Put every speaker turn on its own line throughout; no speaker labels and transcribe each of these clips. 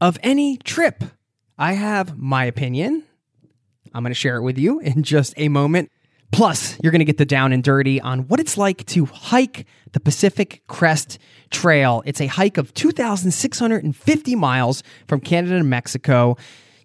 of any trip. I have my opinion. I'm going to share it with you in just a moment. Plus, you're going to get the down and dirty on what it's like to hike the Pacific Crest Trail. It's a hike of 2,650 miles from Canada to Mexico.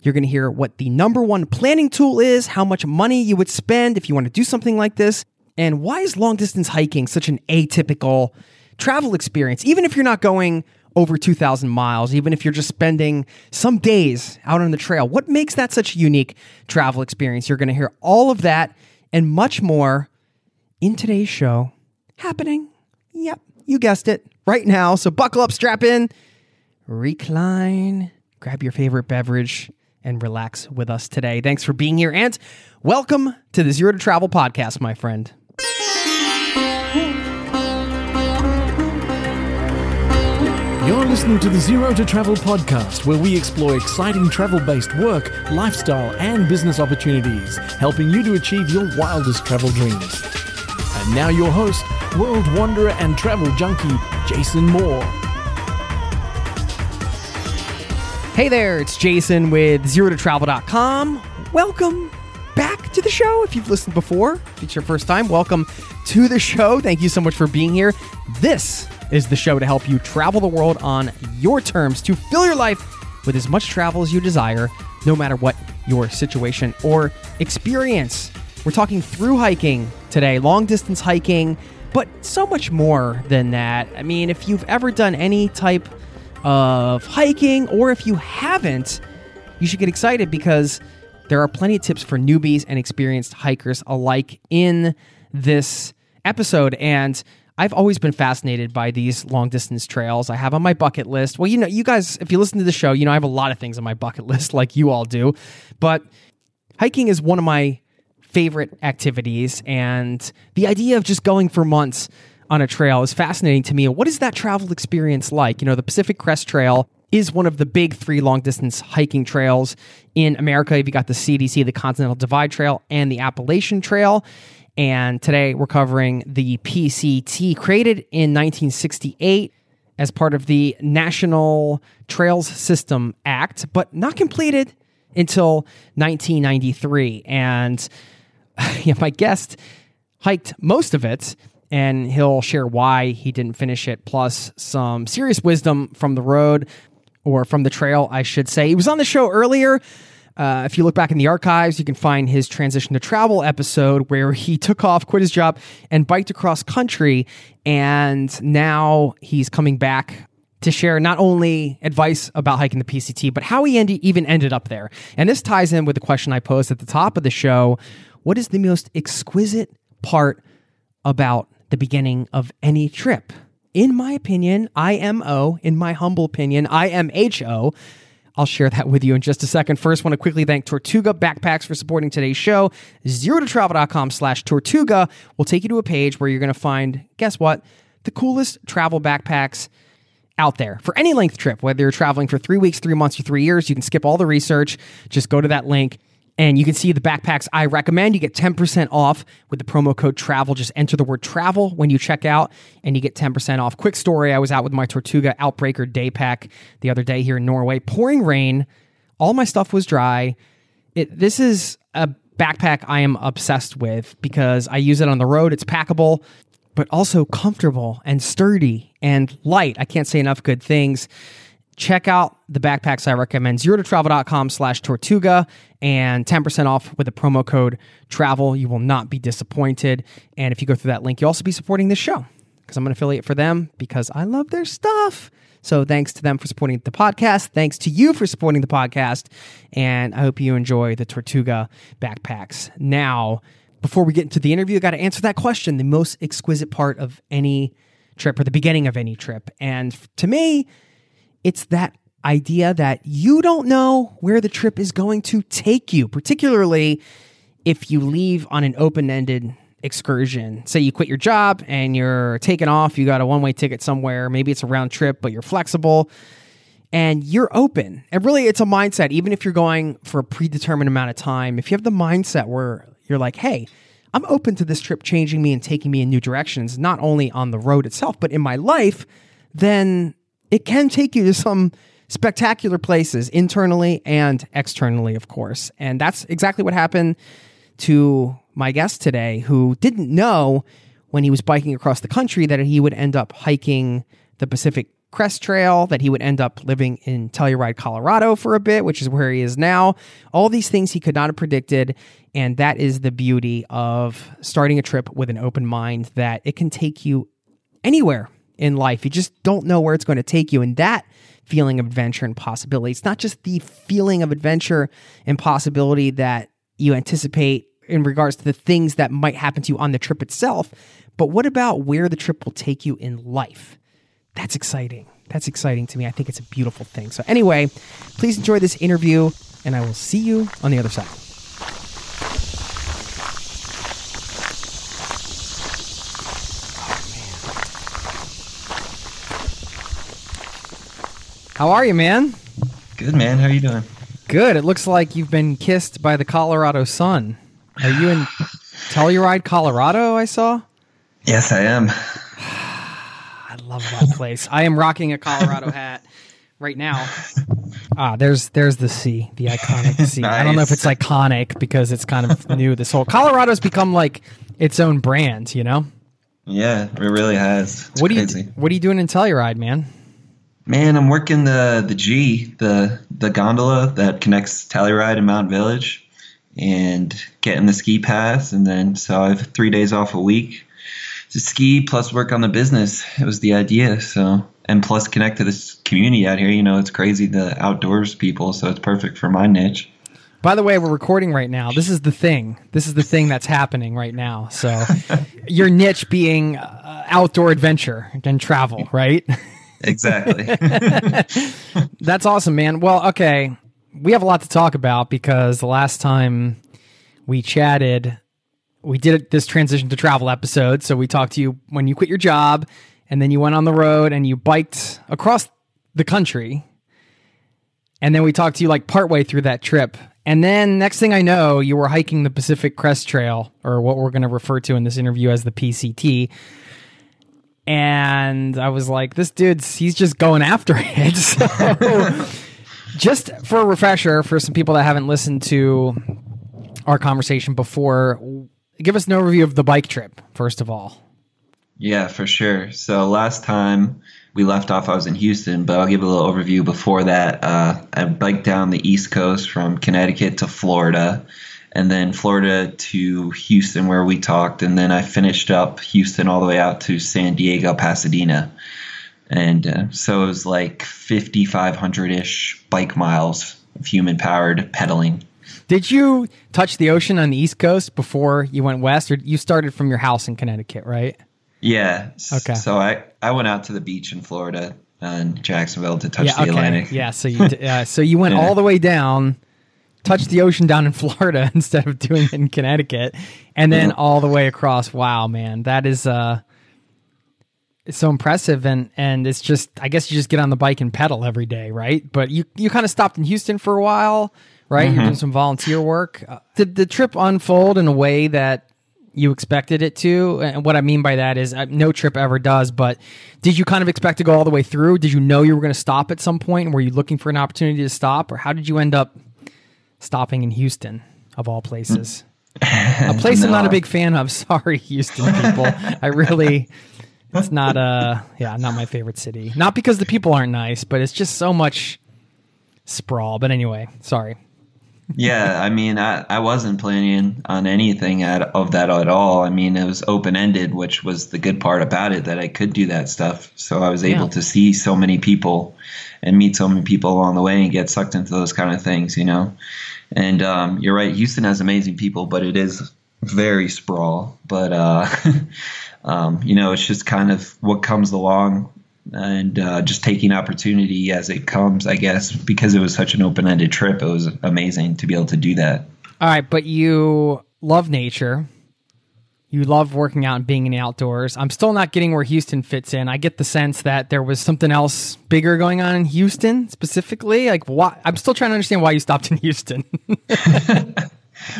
You're going to hear what the number one planning tool is, how much money you would spend if you want to do something like this, and why is long distance hiking such an atypical travel experience, even if you're not going over 2,000 miles, even if you're just spending some days out on the trail. What makes that such a unique travel experience? You're going to hear all of that and much more in today's show happening. Yep, you guessed it right now. So buckle up, strap in, recline, grab your favorite beverage, and relax with us today. Thanks for being here and welcome to the Zero to Travel podcast, my friend.
You're listening to the Zero to Travel podcast, where we explore exciting travel based work, lifestyle, and business opportunities, helping you to achieve your wildest travel dreams. And now, your host, world wanderer and travel junkie, Jason Moore.
Hey there, it's Jason with ZeroToTravel.com. Welcome back to the show. If you've listened before, if it's your first time, welcome to the show. Thank you so much for being here. This is the show to help you travel the world on your terms to fill your life with as much travel as you desire, no matter what your situation or experience. We're talking through hiking today, long distance hiking, but so much more than that. I mean, if you've ever done any type of hiking, or if you haven't, you should get excited because there are plenty of tips for newbies and experienced hikers alike in this episode. And I've always been fascinated by these long distance trails I have on my bucket list. Well, you know, you guys, if you listen to the show, you know, I have a lot of things on my bucket list like you all do. But hiking is one of my favorite activities. And the idea of just going for months on a trail is fascinating to me. And What is that travel experience like? You know, the Pacific Crest Trail is one of the big three long distance hiking trails in America. You've got the CDC, the Continental Divide Trail, and the Appalachian Trail. And today we're covering the PCT, created in 1968 as part of the National Trails System Act, but not completed until 1993. And yeah, my guest hiked most of it, and he'll share why he didn't finish it, plus some serious wisdom from the road or from the trail, I should say. He was on the show earlier. Uh, if you look back in the archives, you can find his transition to travel episode where he took off, quit his job, and biked across country. And now he's coming back to share not only advice about hiking the PCT, but how he end- even ended up there. And this ties in with the question I posed at the top of the show What is the most exquisite part about the beginning of any trip? In my opinion, IMO, in my humble opinion, IMHO I'll share that with you in just a second. First, want to quickly thank Tortuga Backpacks for supporting today's show. Zero slash Tortuga will take you to a page where you're going to find, guess what? The coolest travel backpacks out there for any length trip, whether you're traveling for three weeks, three months, or three years. You can skip all the research. Just go to that link and you can see the backpacks I recommend. You get 10% off with the promo code travel. Just enter the word travel when you check out and you get 10% off. Quick story I was out with my Tortuga Outbreaker day pack the other day here in Norway, pouring rain. All my stuff was dry. it, this is a backpack I am obsessed with because I use it on the road. It's packable, but also comfortable and sturdy and light. I can't say enough good things. Check out the backpacks I recommend, zero to travel.com slash Tortuga and 10% off with the promo code travel. You will not be disappointed. And if you go through that link, you'll also be supporting this show because I'm an affiliate for them because I love their stuff. So thanks to them for supporting the podcast. Thanks to you for supporting the podcast. And I hope you enjoy the Tortuga backpacks. Now, before we get into the interview, I got to answer that question the most exquisite part of any trip or the beginning of any trip. And to me, it's that idea that you don't know where the trip is going to take you, particularly if you leave on an open ended excursion. Say you quit your job and you're taking off, you got a one way ticket somewhere, maybe it's a round trip, but you're flexible and you're open. And really, it's a mindset, even if you're going for a predetermined amount of time, if you have the mindset where you're like, hey, I'm open to this trip changing me and taking me in new directions, not only on the road itself, but in my life, then it can take you to some spectacular places internally and externally, of course. And that's exactly what happened to my guest today, who didn't know when he was biking across the country that he would end up hiking the Pacific Crest Trail, that he would end up living in Telluride, Colorado for a bit, which is where he is now. All these things he could not have predicted. And that is the beauty of starting a trip with an open mind that it can take you anywhere in life. You just don't know where it's going to take you. And that feeling of adventure and possibility, it's not just the feeling of adventure and possibility that you anticipate in regards to the things that might happen to you on the trip itself, but what about where the trip will take you in life? That's exciting. That's exciting to me. I think it's a beautiful thing. So, anyway, please enjoy this interview, and I will see you on the other side. How are you, man?
Good man. How are you doing?
Good. It looks like you've been kissed by the Colorado sun. Are you in Telluride, Colorado? I saw.
Yes, I am.
I love that place. I am rocking a Colorado hat right now. Ah, there's there's the sea, the iconic sea. I don't know if it's iconic because it's kind of new. This whole Colorado's become like its own brand, you know.
Yeah, it really has. It's
what
crazy.
are you What are you doing in Telluride, man?
Man, I'm working the the G, the the gondola that connects Telluride and Mountain Village, and getting the ski pass, and then so I have three days off a week to ski plus work on the business. It was the idea, so and plus connect to this community out here. You know, it's crazy the outdoors people, so it's perfect for my niche.
By the way, we're recording right now. This is the thing. This is the thing that's happening right now. So, your niche being uh, outdoor adventure and travel, right?
Exactly.
That's awesome, man. Well, okay. We have a lot to talk about because the last time we chatted, we did this transition to travel episode. So we talked to you when you quit your job and then you went on the road and you biked across the country. And then we talked to you like partway through that trip. And then next thing I know, you were hiking the Pacific Crest Trail, or what we're going to refer to in this interview as the PCT and I was like, this dude's he's just going after it. So, just for a refresher, for some people that haven't listened to our conversation before, give us an overview of the bike trip first of all.
Yeah, for sure. So last time we left off, I was in Houston, but I'll give a little overview before that. Uh, I biked down the East Coast from Connecticut to Florida, and then Florida to Houston, where we talked, and then I finished up Houston all the way out to San Diego, Pasadena. And uh, so it was like 5,500 ish bike miles of human powered pedaling.
Did you touch the ocean on the East Coast before you went west, or you started from your house in Connecticut, right?
Yeah.
Okay.
So I, I went out to the beach in Florida and Jacksonville to touch
yeah,
the
okay.
Atlantic.
Yeah, so you d- uh, so you went
Yeah.
all the way down, touched the ocean down in Florida instead of doing it in Connecticut, and then all the way across. Wow, man, that is uh, it's so impressive, and and it's just I guess you just get on the bike and pedal every day, right? But you you kind of stopped in Houston for a while, right? You're doing some volunteer work. Uh, did the trip unfold in a way that you expected it to. And what I mean by that is uh, no trip ever does, but did you kind of expect to go all the way through? Did you know you were going to stop at some point? Were you looking for an opportunity to stop or how did you end up stopping in Houston, of all places. a place I'm not a big fan of. Sorry, Houston people. I really, it's not a, yeah, not my favorite city. Not because the people aren't nice, but it's just so much sprawl. But anyway, sorry.
yeah, I mean, I, I wasn't planning on anything at, of that at all. I mean, it was open ended, which was the good part about it that I could do that stuff. So I was able
Yeah.
to see so many people and meet so many people along the way and get sucked into those kind of things, you know. And um, you're right, Houston has amazing people, but it is very sprawl. But uh, um, you know, it's just kind of what comes along and uh, just taking opportunity as it comes, I guess, because it was such an open ended trip. It was amazing to be able to do that.
All right, but you love nature. You love working out and being in the outdoors. I'm still not getting where Houston fits in. I get the sense that there was something else bigger going on in Houston specifically. Like, why? I'm still trying to understand why you stopped in Houston.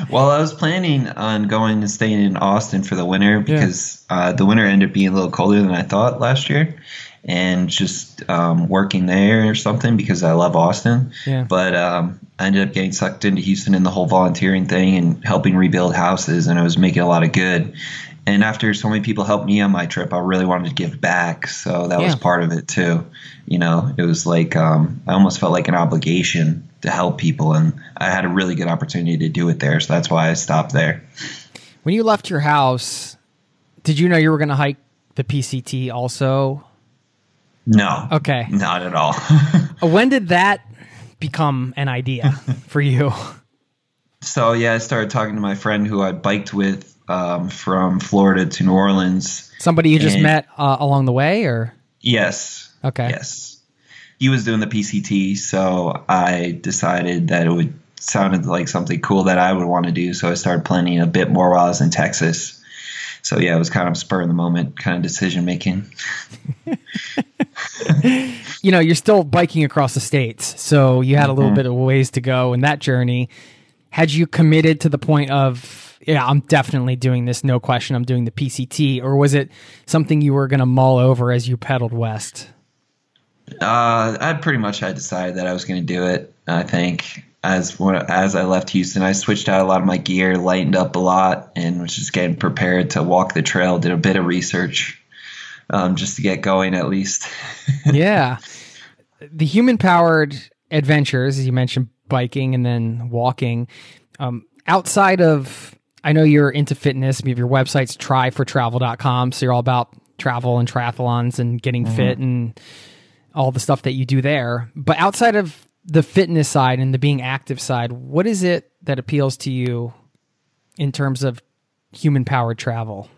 Well, I was planning on going and staying in Austin for the winter because uh, the winter ended up being a little colder than I thought last year, and just um, working there or something because I love Austin.
Yeah.
But um, I ended up getting sucked into Houston and the whole volunteering thing and helping rebuild houses, and I was making a lot of good. And after so many people helped me on my trip, I really wanted to give back, so that was part of it too. You know, it was like um, I almost felt like an obligation to help people, and I had a really good opportunity to do it there, so that's why I stopped there.
when you left your house, did you know you were going to hike the PCT also?
No,
Okay.
not at all.
Uh, When did that become an idea for you?
so yeah, I started talking to my friend who I biked with um, from Florida to New Orleans.
Somebody you just met uh, along the way, or
Yes.
Okay.
Yes. He was doing the PCT, so I decided that it would sounded like something cool that I would want to do. So I started planning a bit more while I was in Texas. So yeah, it was kind of spur of the moment kind of decision making.
you know, you're still biking across the states, so you had a little bit of ways to go in that journey. Had you committed to the point of, yeah, I'm definitely doing this, no question, I'm doing the PCT, or was it something you were going to mull over as you pedaled west?
Uh, I pretty much had decided that I was going to do it. I think as when, as I left Houston, I switched out a lot of my gear, lightened up a lot, and was just getting prepared to walk the trail. Did a bit of research um, just to get going at least.
yeah. The human powered adventures, as you mentioned, biking and then walking, um, outside of, I know you're into fitness. You have your website's trifortravel.com. So you're all about travel and triathlons and getting fit and all the stuff that you do there. But outside of the fitness side and the being active side, what is it that appeals to you in terms of human powered travel?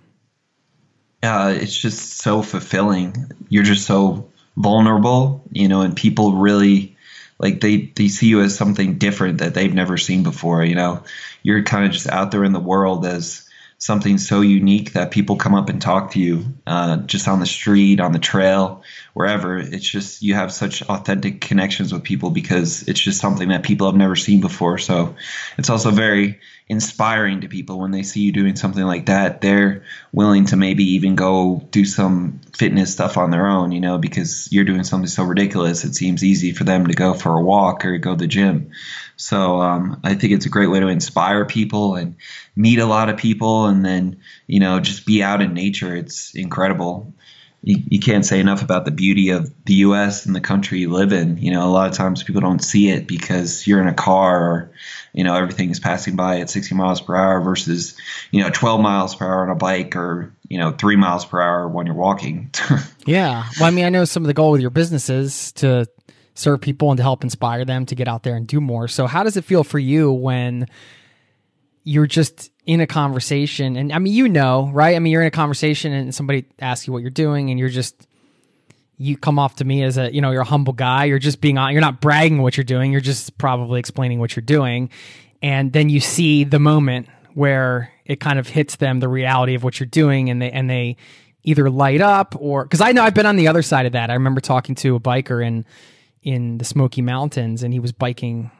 uh, it's just so fulfilling. You're just so vulnerable, you know, and people really like they they see you as something different that they've never seen before. You know, you're kind of just out there in the world as something so unique that people come up and talk to you uh, just on the street, on the trail, wherever. It's just you have such authentic connections with people because it's just something that people have never seen before. So it's also very inspiring to people when they see you doing something like that. They're willing to maybe even go do some fitness stuff on their own, you know, because you're doing something so ridiculous. It seems easy for them to go for a walk or go to the gym. So um, I think it's a great way to inspire people and meet a lot of people, and then you know just be out in nature. It's incredible. You, you can't say enough about the beauty of the U.S. and the country you live in. You know, a lot of times people don't see it because you're in a car or you know everything is passing by at 60 miles per hour versus you know 12 miles per hour on a bike or you know three miles per hour when you're walking.
Yeah. Well, I mean, I know some of the goal with your business is to serve people and to help inspire them to get out there and do more. So, how does it feel for you when you're just in a conversation? And I mean, you know, right? I mean, you're in a conversation and somebody asks you what you're doing, and you're just you come off to me as a you know you're a humble guy. You're just being on. You're not bragging what you're doing. You're just probably explaining what you're doing, and then you see the moment where it kind of hits them the reality of what you're doing, and they and they either light up or because I know I've been on the other side of that. I remember talking to a biker in in the Smoky Mountains, and he was biking.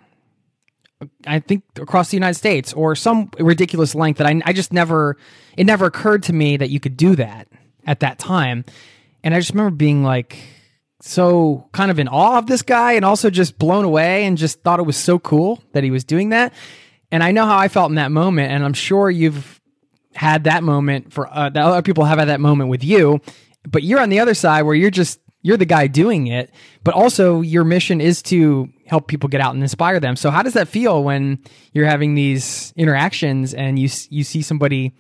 I think across the United States or some ridiculous length that I, I just never, it never occurred to me that you could do that at that time. And I just remember being like, so kind of in awe of this guy and also just blown away and just thought it was so cool that he was doing that. And I know how I felt in that moment, and I'm sure you've had that moment for uh, that other people have had that moment with you, but you're on the other side where you're just you're the guy doing it, but also your mission is to help people get out and inspire them. So how does that feel when you're having these interactions and you you see somebody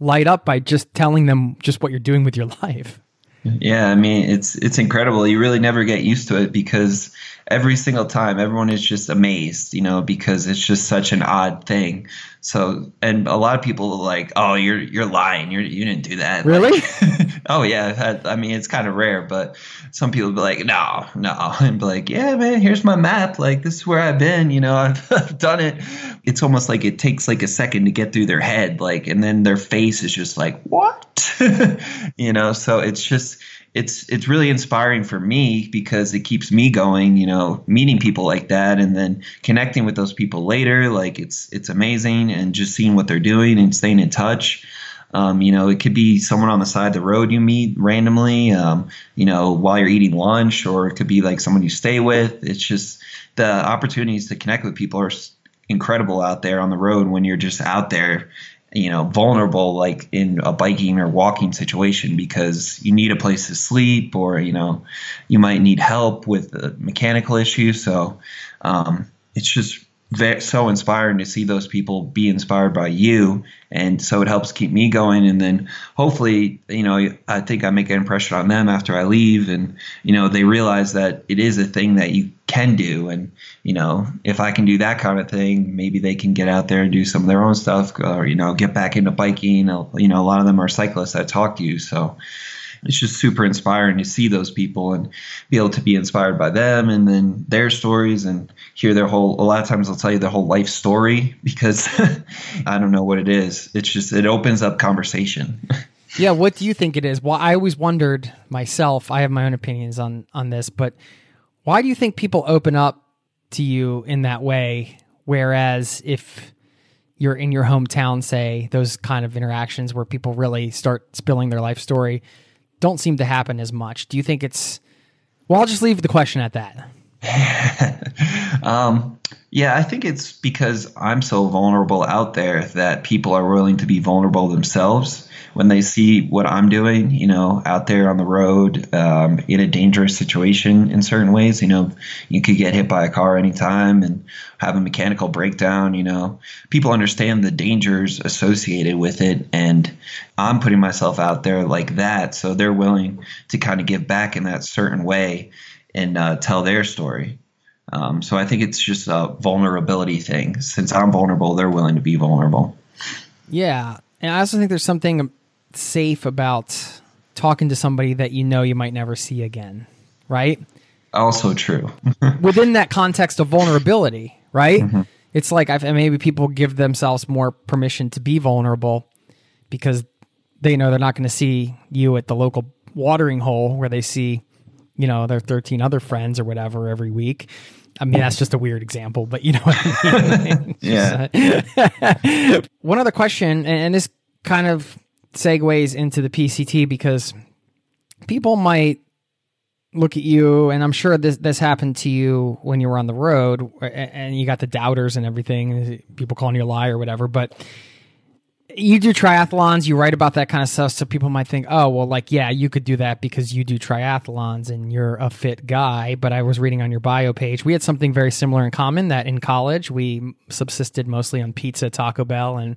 light up by just telling them just what you're doing with your life?
Yeah, I mean it's it's incredible. You really never get used to it because every single time everyone is just amazed, you know, because it's just such an odd thing. So, and a lot of people are like, "Oh, you're you're lying. You're you didn't do that."
Really?
Like, oh yeah. I mean, it's kind of rare, but some people be like, "No, no," and be like, "Yeah, man. Here's my map. Like this is where I've been. You know, I've, I've done it." It's almost like it takes like a second to get through their head, like, and then their face is just like, "What?" you know. So it's just it's it's really inspiring for me because it keeps me going you know meeting people like that and then connecting with those people later. Like it's it's amazing and just seeing what they're doing and staying in touch. Um, you know it could be someone on the side of the road you meet randomly um, you know while you're eating lunch or it could be like someone you stay with. It's just the opportunities to connect with people are incredible out there on the road when you're just out there you know vulnerable like in a biking or walking situation because you need a place to sleep or you know you might need help with a mechanical issue. So um, it's just so inspiring to see those people be inspired by you. And so it helps keep me going. And then hopefully you know i think i make an impression on them after i leave. And you know they realize that it is a thing that you can do. And you know if i can do that kind of thing maybe they can get out there and do some of their own stuff or you know get back into biking. You know a lot of them are cyclists that talk to you. So it's just super inspiring to see those people and be able to be inspired by them and then their stories and hear their whole a lot of times they'll tell you their whole life story because i don't know what it is. It's just it opens up conversation.
Yeah what do you think it is? Well i always wondered myself i have my own opinions on on this but why do you think people open up to you in that way? Whereas if you're in your hometown say those kind of interactions where people really start spilling their life story don't seem to happen as much. Do you think it's? Well, I'll just leave the question at that.
um, yeah, I think it's because I'm so vulnerable out there that people are willing to be vulnerable themselves when they see what I'm doing, you know, out there on the road um, in a dangerous situation in certain ways. You know, you could get hit by a car anytime and have a mechanical breakdown. You know, people understand the dangers associated with it. And I'm putting myself out there like that. So they're willing to kind of give back in that certain way and uh, tell their story. Um, so I think it's just a vulnerability thing. Since I'm vulnerable, they're willing to be vulnerable.
Yeah. And I also think there's something safe about talking to somebody that you know you might never see again, right?
Also true.
Within that context of vulnerability, right? Mm-hmm. It's like I've, maybe people give themselves more permission to be vulnerable because they know they're not going to see you at the local watering hole where they see, you know, their 13 other friends or whatever every week. I mean, that's just a weird example, but you know what I
mean? yeah.
One other question, and this kind of segues into the PCT because people might look at you, and I'm sure this this happened to you when you were on the road, and you got the doubters and everything, people calling you a liar or whatever. But you do triathlons, you write about that kind of stuff, so people might think, oh, well, like, yeah, you could do that because you do triathlons and you're a fit guy. But I was reading on your bio page, we had something very similar in common that in college we subsisted mostly on pizza, Taco Bell, and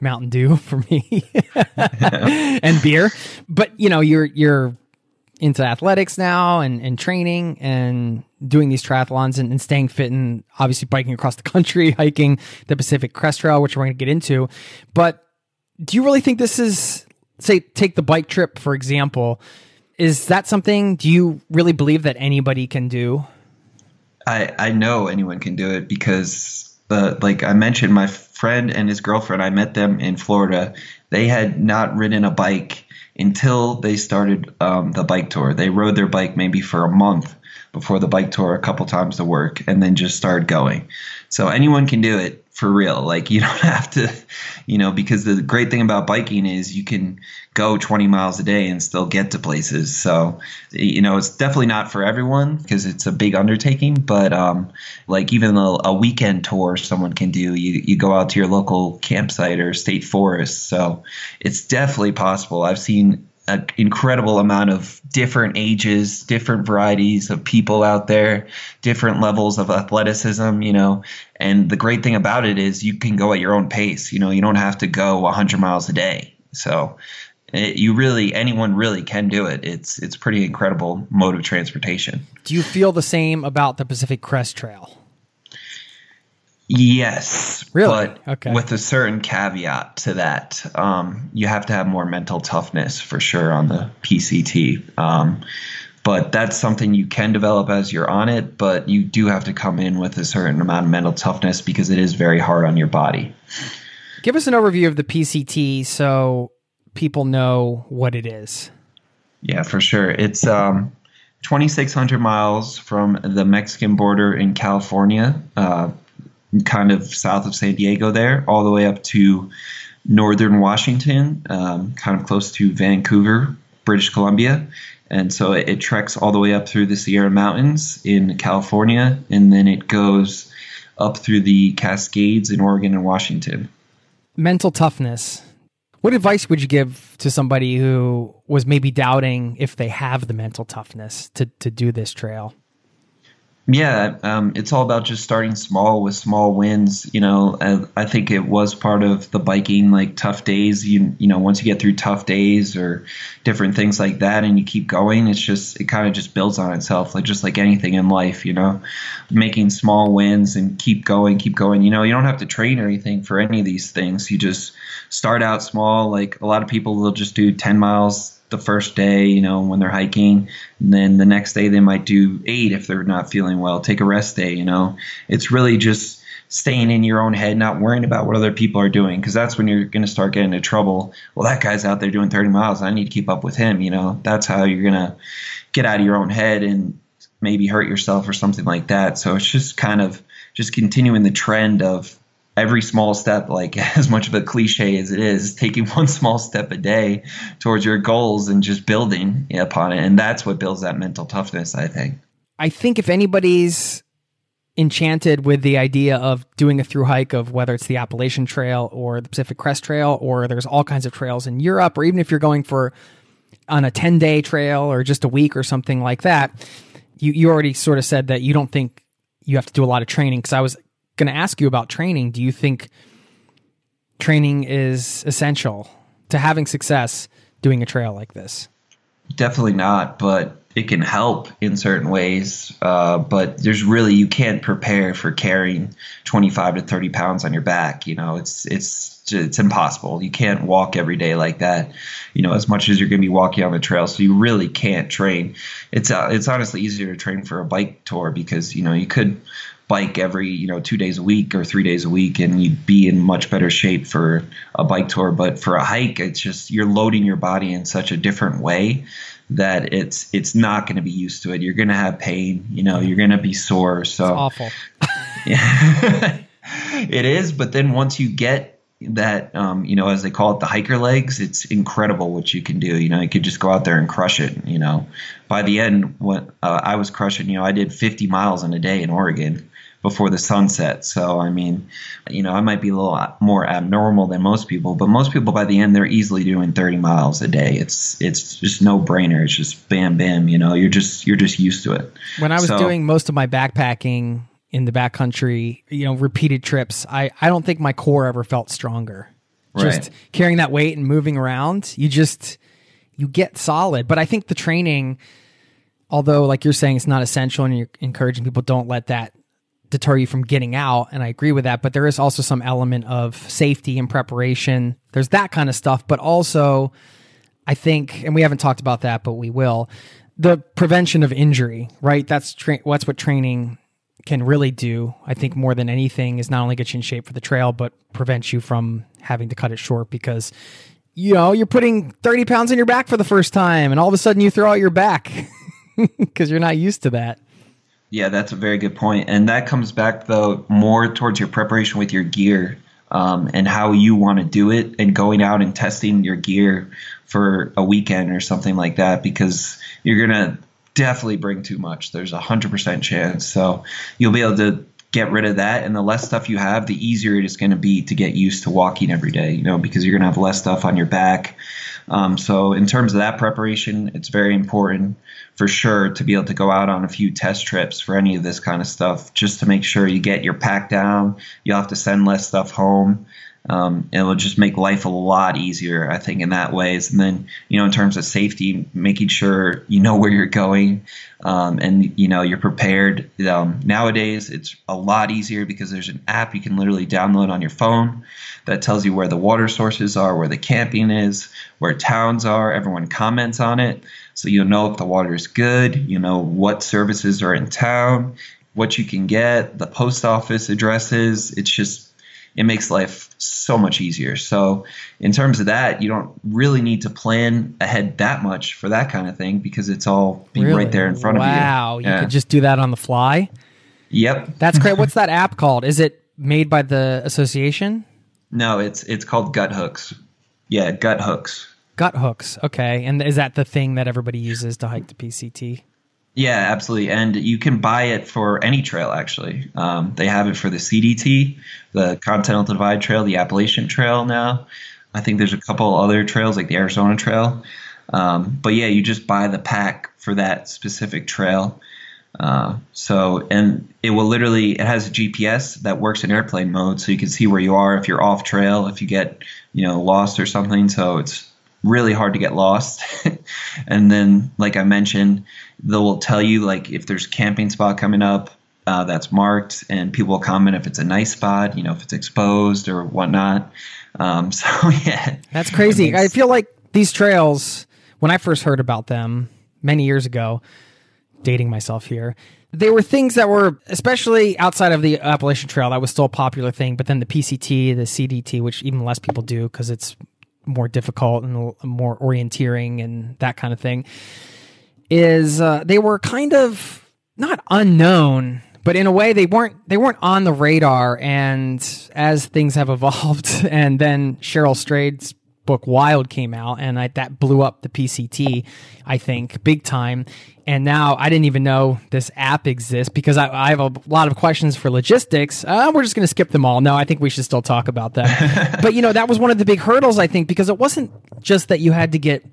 Mountain Dew for me, and beer. But you know, you're you're into athletics now and, and training and doing these triathlons and, and, staying fit and obviously biking across the country, hiking the Pacific Crest Trail, which we're going to get into. But do you really think this is say take the bike trip for example is that something do you really believe that anybody can do?
I i know anyone can do it because the like i mentioned my friend and his girlfriend i met them in florida. They had not ridden a bike until they started um, the bike tour. They rode their bike maybe for a month before the bike tour a couple times to work and then just started going. So anyone can do it for real. Like you don't have to, you know, because the great thing about biking is you can go 20 miles a day and still get to places. So, you know, it's definitely not for everyone because it's a big undertaking, but um, like even a, a, weekend tour someone can do, you, you go out to your local campsite or state forest. So it's definitely possible. I've seen an incredible amount of different ages, different varieties of people out there, different levels of athleticism, you know. And the great thing about it is you can go at your own pace. You know, you don't have to go 100 miles a day. So it, you really, anyone really can do it. It's it's pretty incredible mode of transportation.
Do you feel the same about the Pacific Crest Trail?
Yes,
really,
but
okay.
with a certain caveat to that. Um, you have to have more mental toughness for sure on the PCT. Um, but that's something you can develop as you're on it. But you do have to come in with a certain amount of mental toughness because it is very hard on your body.
Give us an overview of the PCT so people know what it is.
Yeah, for sure. It's um, 2,600 miles from the Mexican border in California. Uh, kind of south of San Diego there, all the way up to northern Washington, um, kind of close to Vancouver, British Columbia. And so it, it, treks all the way up through the Sierra Mountains in California, and then it goes up through the Cascades in Oregon and Washington.
Mental toughness. What advice would you give to somebody who was maybe doubting if they have the mental toughness to, to do this trail?
Yeah, um, it's all about just starting small with small wins. You know, I, I, think it was part of the biking, like tough days. You you know, once you get through tough days or different things like that, and you keep going, it's just it kind of just builds on itself, like just like anything in life. You know, making small wins and keep going, keep going. You know, you don't have to train or anything for any of these things. You just start out small. Like a lot of people will just do ten miles the first day, you know, when they're hiking. And then the next day they might do eight if they're not feeling well. Take a rest day, you know. It's really just staying in your own head, not worrying about what other people are doing, because that's when you're going to start getting into trouble. Well, that guy's out there doing 30 miles. I need to keep up with him, you know. That's how you're going to get out of your own head and maybe hurt yourself or something like that. So it's just kind of just continuing the trend of every small step, like as much of a cliche as it is, taking one small step a day towards your goals and just building upon it. And that's what builds that mental toughness, I think.
I think if anybody's enchanted with the idea of doing a through hike of whether it's the Appalachian Trail or the Pacific Crest Trail, or there's all kinds of trails in Europe, or even if you're going for on a 10 day trail or just a week or something like that, you, you already sort of said that you don't think you have to do a lot of training. Cause I was going to ask you about training. Do you think training is essential to having success doing a trail like this?
Definitely not, but it can help in certain ways. Uh, but there's really you can't prepare for carrying 25 to 30 pounds on your back. You know, it's it's it's impossible. You can't walk every day like that. You know, as much as you're going to be walking on the trail, so you really can't train. It's uh, it's honestly easier to train for a bike tour because you know you could bike every you know two days a week or three days a week and you'd be in much better shape for a bike tour. But for a hike it's just you're loading your body in such a different way that it's it's not going to be used to it. You're going to have pain you know you're going to be sore so.
It's awful.
Yeah it is but then once you get that um, you know as they call it the hiker legs it's incredible what you can do. You know you could just go out there and crush it you know. By the end what uh, i was crushing you know i did 50 miles in a day in oregon before the sunset. So, I mean, you know, I might be a little more abnormal than most people, but most people by the end they're easily doing 30 miles a day. It's it's just no brainer. It's just bam bam, you know, you're just you're just used to it.
When I was so, doing most of my backpacking in the backcountry, you know, repeated trips, I I don't think my core ever felt stronger. Just right. carrying that weight and moving around, you just you get solid. But I think the training although like you're saying it's not essential and you're encouraging people don't let that deter you from getting out. And I agree with that. But there is also some element of safety and preparation. There's that kind of stuff. But also, I think, and we haven't talked about that, but we will, the prevention of injury, right? That's, tra- that's what training can really do. I think more than anything is not only get you in shape for the trail, but prevent you from having to cut it short because you know, you're putting 30 pounds on your back for the first time and all of a sudden you throw out your back because you're not used to that.
Yeah, that's a very good point, and that comes back though more towards your preparation with your gear um, and how you want to do it, and going out and testing your gear for a weekend or something like that, because you're gonna definitely bring too much. There's a hundred percent chance, so you'll be able to get rid of that and the less stuff you have the easier it is going to be to get used to walking every day you know because you're going to have less stuff on your back. Um, so in terms of that preparation it's very important for sure to be able to go out on a few test trips for any of this kind of stuff just to make sure you get your pack down. You'll have to send less stuff home um, it will just make life a lot easier, I think, in that ways. And then, you know, in terms of safety, making sure you know where you're going um, and you know you're prepared. Um, nowadays, it's a lot easier because there's an app you can literally download on your phone that tells you where the water sources are, where the camping is, where towns are. Everyone comments on it, so you'll know if the water is good. You know what services are in town, what you can get, the post office addresses. It's just it makes life so much easier. So, in terms of that, you don't really need to plan ahead that much for that kind of thing because it's all being
Really?
right there in front
wow,
of you.
Wow, you could just do that on the fly.
Yep.
That's great. What's that app called? Is it made by the association?
No, it's it's called Guthooks. Yeah, Guthooks.
Gut hooks. Okay, and is that the thing that everybody uses to hike the PCT?
Yeah, absolutely. And you can buy it for any trail, actually. Um, they have it for the CDT, the Continental Divide Trail, the Appalachian Trail now. I think there's a couple other trails, like the Arizona Trail. Um, but yeah, you just buy the pack for that specific trail. Uh, so, and it will literally, it has a GPS that works in airplane mode, so you can see where you are if you're off trail, if you get, you know, lost or something. So it's really hard to get lost. and then, like I mentioned, they will tell you like if there's a camping spot coming up uh, that's marked, and people will comment if it's a nice spot, you know, if it's exposed or whatnot. Um, so yeah,
That's crazy.
Makes-
I feel like these trails, when I first heard about them many years ago, dating myself here, they were things that were, especially outside of the Appalachian Trail, that was still a popular thing. But then the PCT, the CDT, which even less people do because it's more difficult and more orienteering and that kind of thing, is uh, they were kind of not unknown, but in a way they weren't they weren't on the radar. And as things have evolved, and then Cheryl Strayed's book Wild came out, and I, that blew up the PCT, I think, big time. And now I didn't even know this app exists because I, I have a lot of questions for logistics. Uh, we're just going to skip them all. No, I think we should still talk about that. but you know, that was one of the big hurdles, I think, because it wasn't just that you had to get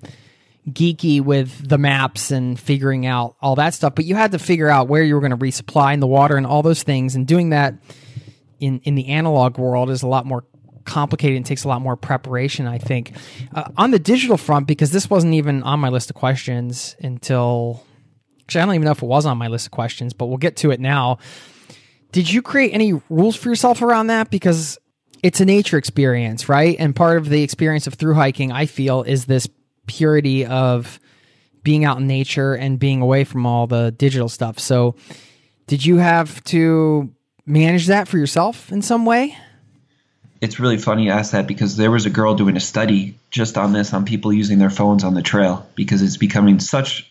geeky with the maps and figuring out all that stuff, but you had to figure out where you were going to resupply in the water and all those things. And doing that in in the analog world is a lot more complicated and takes a lot more preparation. I think uh, on the digital front, because this wasn't even on my list of questions until actually I don't even know if it was on my list of questions, but we'll get to it now. Did you create any rules for yourself around that? Because it's a nature experience, right? And part of the experience of through hiking, I feel, is this purity of being out in nature and being away from all the digital stuff. So, did you have to manage that for yourself in some way?
It's really funny you ask that because there was a girl doing a study just on this on people using their phones on the trail because it's becoming such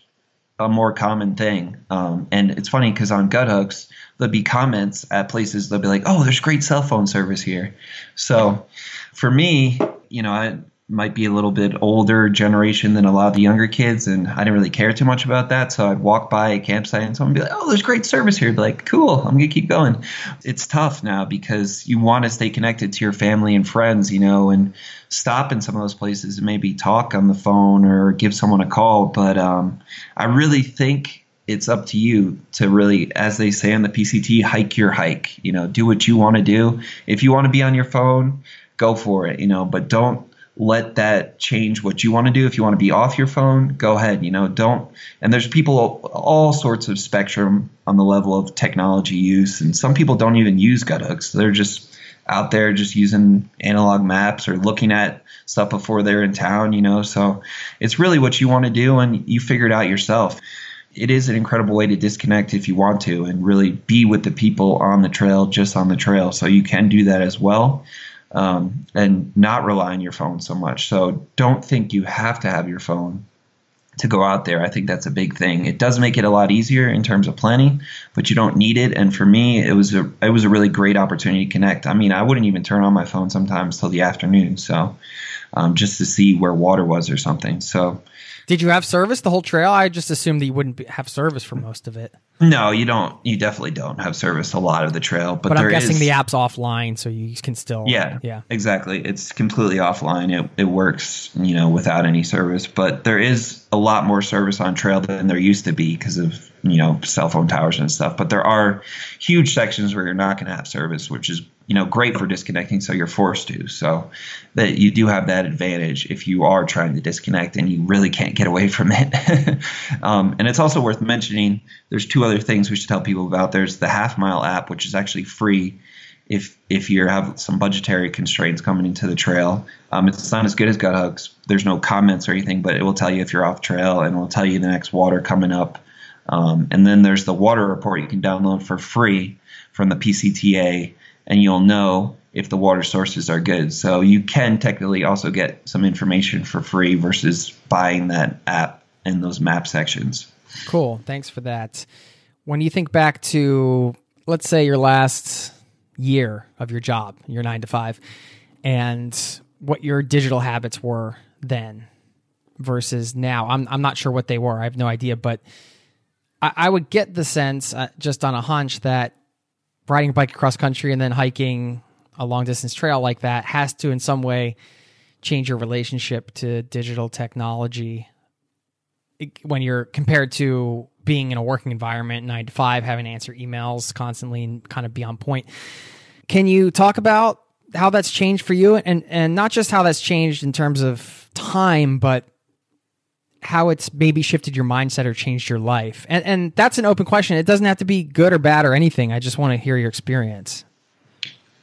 a more common thing. Um, and it's funny because on Guthooks there'll be comments at places they'll be like, "Oh, there's great cell phone service here." So for me, you know, I might be a little bit older generation than a lot of the younger kids, and I didn't really care too much about that. So I'd walk by a campsite and someone would be like, "Oh, there's great service here." Be like, "Cool, I'm gonna keep going." It's tough now because you want to stay connected to your family and friends, you know, and stop in some of those places and maybe talk on the phone or give someone a call. But um, I really think it's up to you to really, as they say on the PCT, hike your hike. You know, do what you want to do. If you want to be on your phone, go for it. You know, but don't let that change what you want to do. If you want to be off your phone, go ahead. You know, don't. And there's people all sorts of spectrum on the level of technology use, and some people don't even use Guthooks. They're just out there just using analog maps or looking at stuff before they're in town. You know, so it's really what you want to do, and you figure it out yourself. It is an incredible way to disconnect if you want to, and really be with the people on the trail, just on the trail. So you can do that as well um, and not rely on your phone so much. So don't think you have to have your phone. to go out there. I think that's a big thing. It does make it a lot easier in terms of planning, but you don't need it. And for me, it was a it was a really great opportunity to connect. I mean, I wouldn't even turn on my phone sometimes till the afternoon, so um, just to see where water was or something. So,
did you have service the whole trail? I just assumed that you wouldn't be, have service for most of it.
No, you don't. You definitely don't have service a lot of the trail, but,
But I'm guessing
is-
the app's offline, so you can still.
Yeah,
Yeah.
exactly. It's completely offline. It, it works, you know, without any service. But there is a lot more service on trail than there used to be because of you know cell phone towers and stuff. But there are huge sections where you're not going to have service, which is you know great for disconnecting. So you're forced to. So that you do have that advantage if you are trying to disconnect and you really can't get away from it. um, and it's also worth mentioning. There's two other things we should tell people about. There's the Half Mile app, which is actually free if if you have some budgetary constraints coming into the trail. Um, it's not as good as Guthooks. There's no comments or anything, but it will tell you if you're off trail and will tell you the next water coming up. Um, and then there's the water report you can download for free from the PCTA, and you'll know if the water sources are good. So you can technically also get some information for free versus buying that app and those map sections.
Cool. Thanks for that. When you think back to, let's say, your last year of your job, your nine to five, and what your digital habits were then versus now, I'm, I'm not sure what they were. I have no idea, but I, I would get the sense, uh, just on a hunch, that riding a bike across country and then hiking a long distance trail like that has to, in some way, change your relationship to digital technology. When you're compared to being in a working environment nine to five having to answer emails constantly and kind of be on point. Can you talk about how that's changed for you? And and not just how that's changed in terms of time but how it's maybe shifted your mindset or changed your life and and that's an open question it doesn't have to be good or bad or anything i just want to hear your experience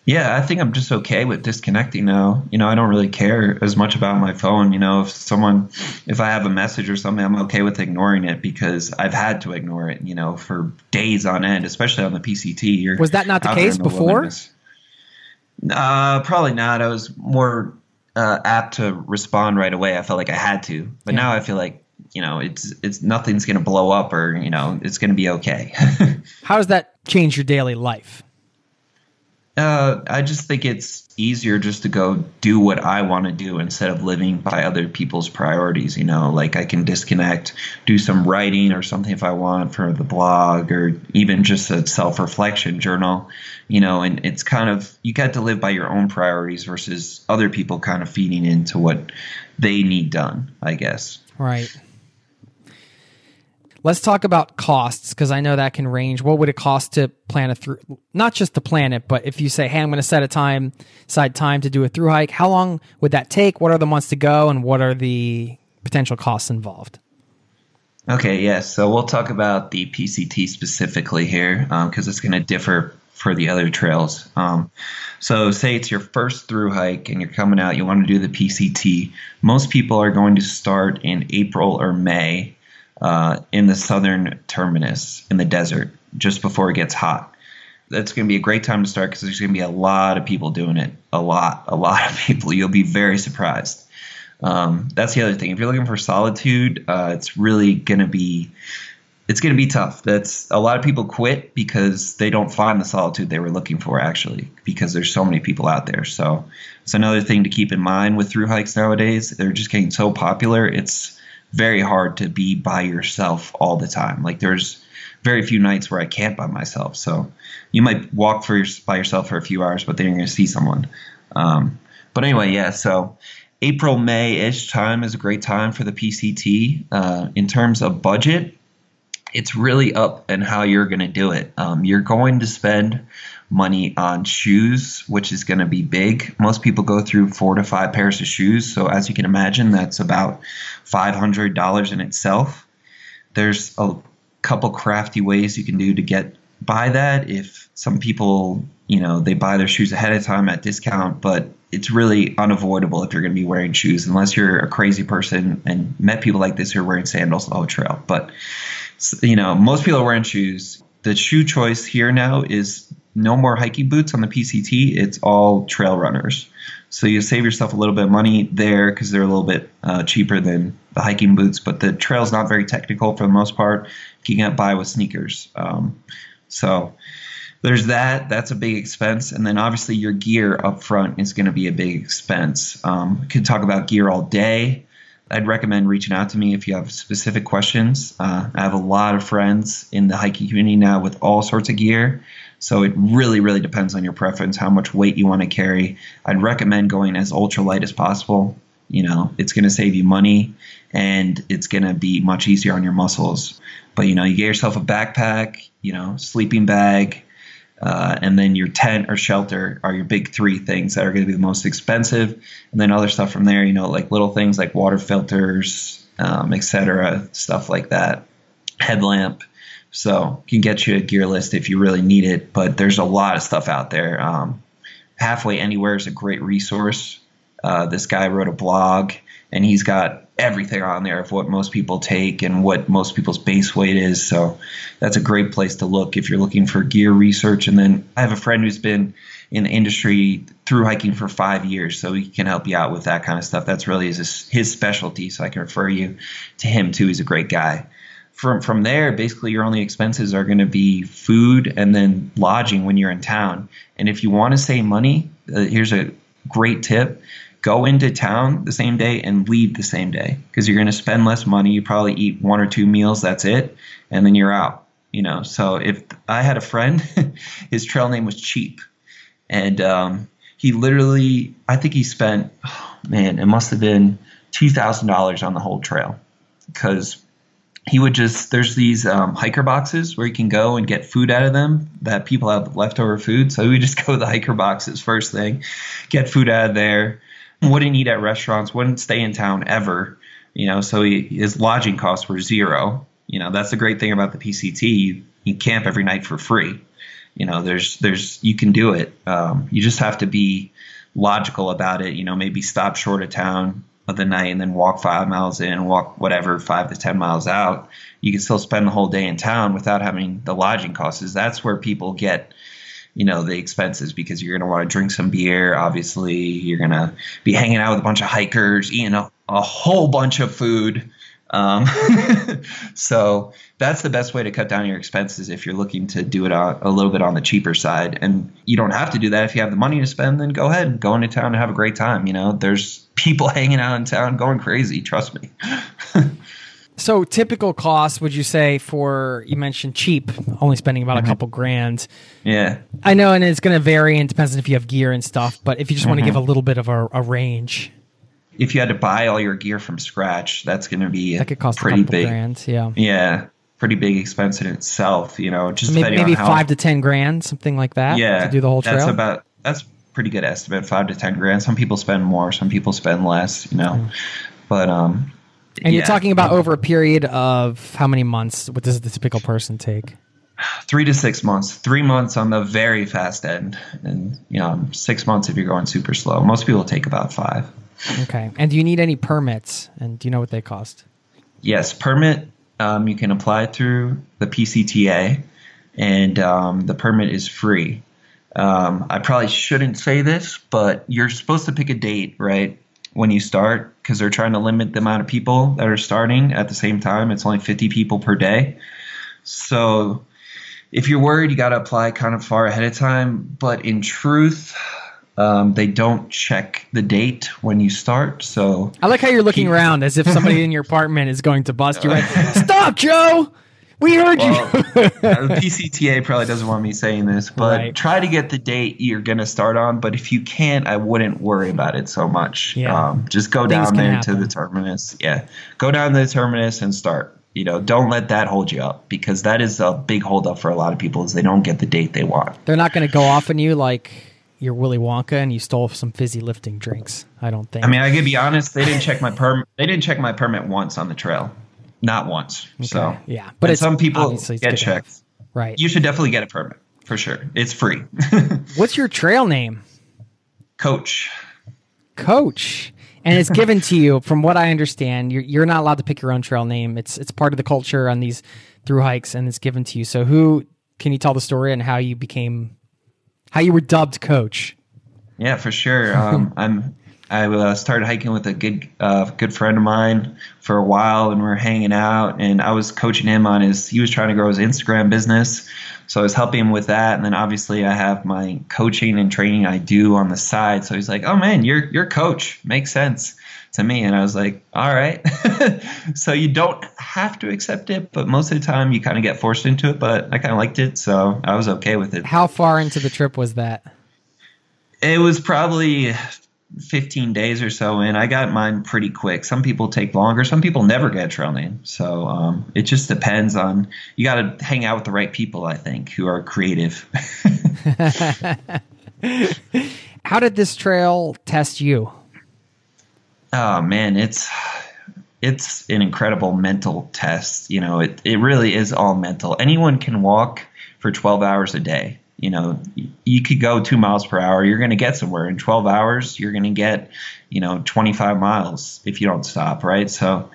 Yeah, I think I'm just okay with disconnecting now. You know, I don't really care as much about my phone. You know, if someone, if I have a message or something, I'm okay with ignoring it because I've had to ignore it, you know, for days on end, especially on the PCT. You're
Was that not the case
the
before?
Uh, probably not. I was more uh, apt to respond right away. I felt like I had to, but
Yeah.
now I feel like you know it's it's nothing's gonna blow up or you know it's gonna be okay.
how does that change your daily life
Uh, I just think it's easier just to go do what I want to do instead of living by other people's priorities. You know, like I can disconnect, do some writing or something if I want for the blog or even just a self reflection journal. You know, and it's kind of, you got to live by your own priorities versus other people kind of feeding into what they need done, I guess.
Right. Let's talk about costs because I know that can range. What would it cost to plan a through? Not just to plan it, but if you say, "Hey, I'm going to set a time, side time to do a through hike," how long would that take? What are the months to go, and what are the potential costs involved?
Okay, yes. So we'll talk about the PCT specifically here because it's going to differ for the other trails. Um, so, say it's your first through hike and you're coming out, you want to do the PCT. Most people are going to start in April or May uh, in the southern terminus in the desert just before it gets hot. That's going to be a great time to start because there's going to be a lot of people doing it. A lot, a lot of people. You'll be very surprised. Um, that's the other thing. If you're looking for solitude, uh, it's really going to be it's going to be tough. That's a lot of people quit because they don't find the solitude they were looking for actually because there's so many people out there. So it's another thing to keep in mind with through hikes nowadays. They're just getting so popular. It's very hard to be by yourself all the time. Like there's very few nights where I camp by myself. So you might walk for your, by yourself for a few hours, but then you're going to see someone. Um, but anyway, yeah. So April, May ish time is a great time for the PCT. Uh, in terms of budget, it's really up and how you're going to do it. Um, you're going to spend money on shoes, which is going to be big. Most people go through four to five pairs of shoes. So, as you can imagine, that's about $500 in itself. There's a couple crafty ways you can do to get by that. If some people, you know, they buy their shoes ahead of time at discount, but it's really unavoidable if you're going to be wearing shoes unless you're a crazy person and met people like this who are wearing sandals all the trail. But you know, most people are wearing shoes. The shoe choice here now is no more hiking boots on the PCT. It's all trail runners. So you save yourself a little bit of money there because they're a little bit uh, cheaper than the hiking boots. But the trail's not very technical for the most part. You can get by with sneakers. Um, so there's that. That's a big expense, and then obviously your gear up front is going to be a big expense. Um, could talk about gear all day. I'd recommend reaching out to me if you have specific questions. Uh, I have a lot of friends in the hiking community now with all sorts of gear. So it really, really depends on your preference, how much weight you want to carry. I'd recommend going as ultra light as possible. You know, it's going to save you money and it's going to be much easier on your muscles. But, you know, you get yourself a backpack, you know, sleeping bag, uh, and then your tent or shelter are your big three things that are going to be the most expensive. And then other stuff from there, you know, like little things like water filters, um, etc., stuff like that. Headlamp. So can get you a gear list if you really need it. But there's a lot of stuff out there. Um, Halfway Anywhere is a great resource. Uh, this guy wrote a blog, and he's got everything on there of what most people take and what most people's base weight is. So that's a great place to look if you're looking for gear research. And then I have a friend who's been in the industry through hiking for five years, so he can help you out with that kind of stuff. That's really his, his specialty, so I can refer you to him too. He's a great guy. From from there, basically your only expenses are going to be food and then lodging when you're in town. And if you want to save money, uh, here's a great tip go into town the same day and leave the same day because you're going to spend less money. You probably eat one or two meals, that's it, and then you're out. You know, so if I had a friend, his trail name was Cheap, and um, he literally, I think he spent, oh, man, it must have been two thousand dollars on the whole trail because he would just there's these um, hiker boxes where you can go and get food out of them that people have leftover food so he would just go to the hiker boxes first thing get food out of there wouldn't eat at restaurants, wouldn't stay in town ever. You know, so he, his lodging costs were zero. You know, that's the great thing about the PCT. You, you camp every night for free. You know, there's there's you can do it. Um, you just have to be logical about it. You know, maybe stop short of town of the night and then walk five miles in, walk whatever five to ten miles out. You can still spend the whole day in town without having the lodging costs. That's where people get you know the expenses because you're going to want to drink some beer obviously you're going to be hanging out with a bunch of hikers eating a, a whole bunch of food um, so that's the best way to cut down your expenses if you're looking to do it a, a little bit on the cheaper side and you don't have to do that if you have the money to spend then go ahead and go into town and have a great time you know there's people hanging out in town going crazy trust me
So typical cost would you say for you mentioned cheap, only spending about mm-hmm. a couple grand.
Yeah.
I know and it's gonna vary and depends on if you have gear and stuff, but if you just mm-hmm. want to give a little bit of a, a, range.
If you had to buy all your gear from scratch, that's gonna be
that could cost pretty big grand, yeah.
Yeah. Pretty big expense in itself, you know, just
so maybe, maybe five to ten grand, something like that.
Yeah.
To do the whole trail.
That's about that's pretty good estimate, five to ten grand. Some people spend more, some people spend less, you know. Mm. But um
and yeah. you're talking about over a period of how many months? What does the typical person take?
Three to six months. Three months on the very fast end, and you know, six months if you're going super slow. Most people take about five.
Okay. And do you need any permits? And do you know what they cost?
Yes, permit. Um, you can apply through the PCTA, and um, the permit is free. Um, I probably shouldn't say this, but you're supposed to pick a date, right? when you start because they're trying to limit the amount of people that are starting at the same time. It's only 50 people per day. So if you're worried, you got to apply kind of far ahead of time. But in truth, um, they don't check the date when you start. So
I like how you're looking keep- around as if somebody in your apartment is going to bust you. Right? Stop, Joe. We heard well, you.
the PCTA probably doesn't want me saying this, but right. try to get the date you're going to start on. But if you can't, I wouldn't worry about it so much. Yeah. Um, just go Things down there happen. to the terminus. Yeah. Go down to the terminus and start. You know, don't let that hold you up because that is a big holdup for a lot of people is they don't get the date they want.
They're not going to go off on you like you're Willy Wonka and you stole some fizzy lifting drinks. I don't think.
I mean, I could be honest. They didn't check my permit. They didn't check my permit once on the trail. Not once. Okay. So
yeah,
but some people get checked.
Right.
You should definitely get a permit for sure. It's free.
What's your trail name?
Coach.
Coach. And it's given to you, from what I understand. You're you're not allowed to pick your own trail name. It's it's part of the culture on these through hikes, and it's given to you. So who can you tell the story and how you became How you were dubbed coach.
Yeah, for sure. Um, I'm. I uh, started hiking with a good uh, good friend of mine for a while, and we are hanging out. And I was coaching him on his. He was trying to grow his Instagram business, so I was helping him with that. And then obviously I have my coaching and training I do on the side. So he's like, "Oh man, you're you're coach. Makes sense." To me. And I was like, all right. so you don't have to accept it, but most of the time you kind of get forced into it. But I kind of liked it. So I was okay with it.
How far into the trip was that?
It was probably 15 days or so and I got mine pretty quick. Some people take longer. Some people never get trail name. So um, it just depends on, you got to hang out with the right people, I think, who are creative.
How did this trail test you?
Oh man, it's it's an incredible mental test. You know, it, it really is all mental. Anyone can walk for 12 hours a day you know, you could go two miles per hour. You're going to get somewhere in 12 hours. You're going to get, you know, 25 miles if you don't stop, right? So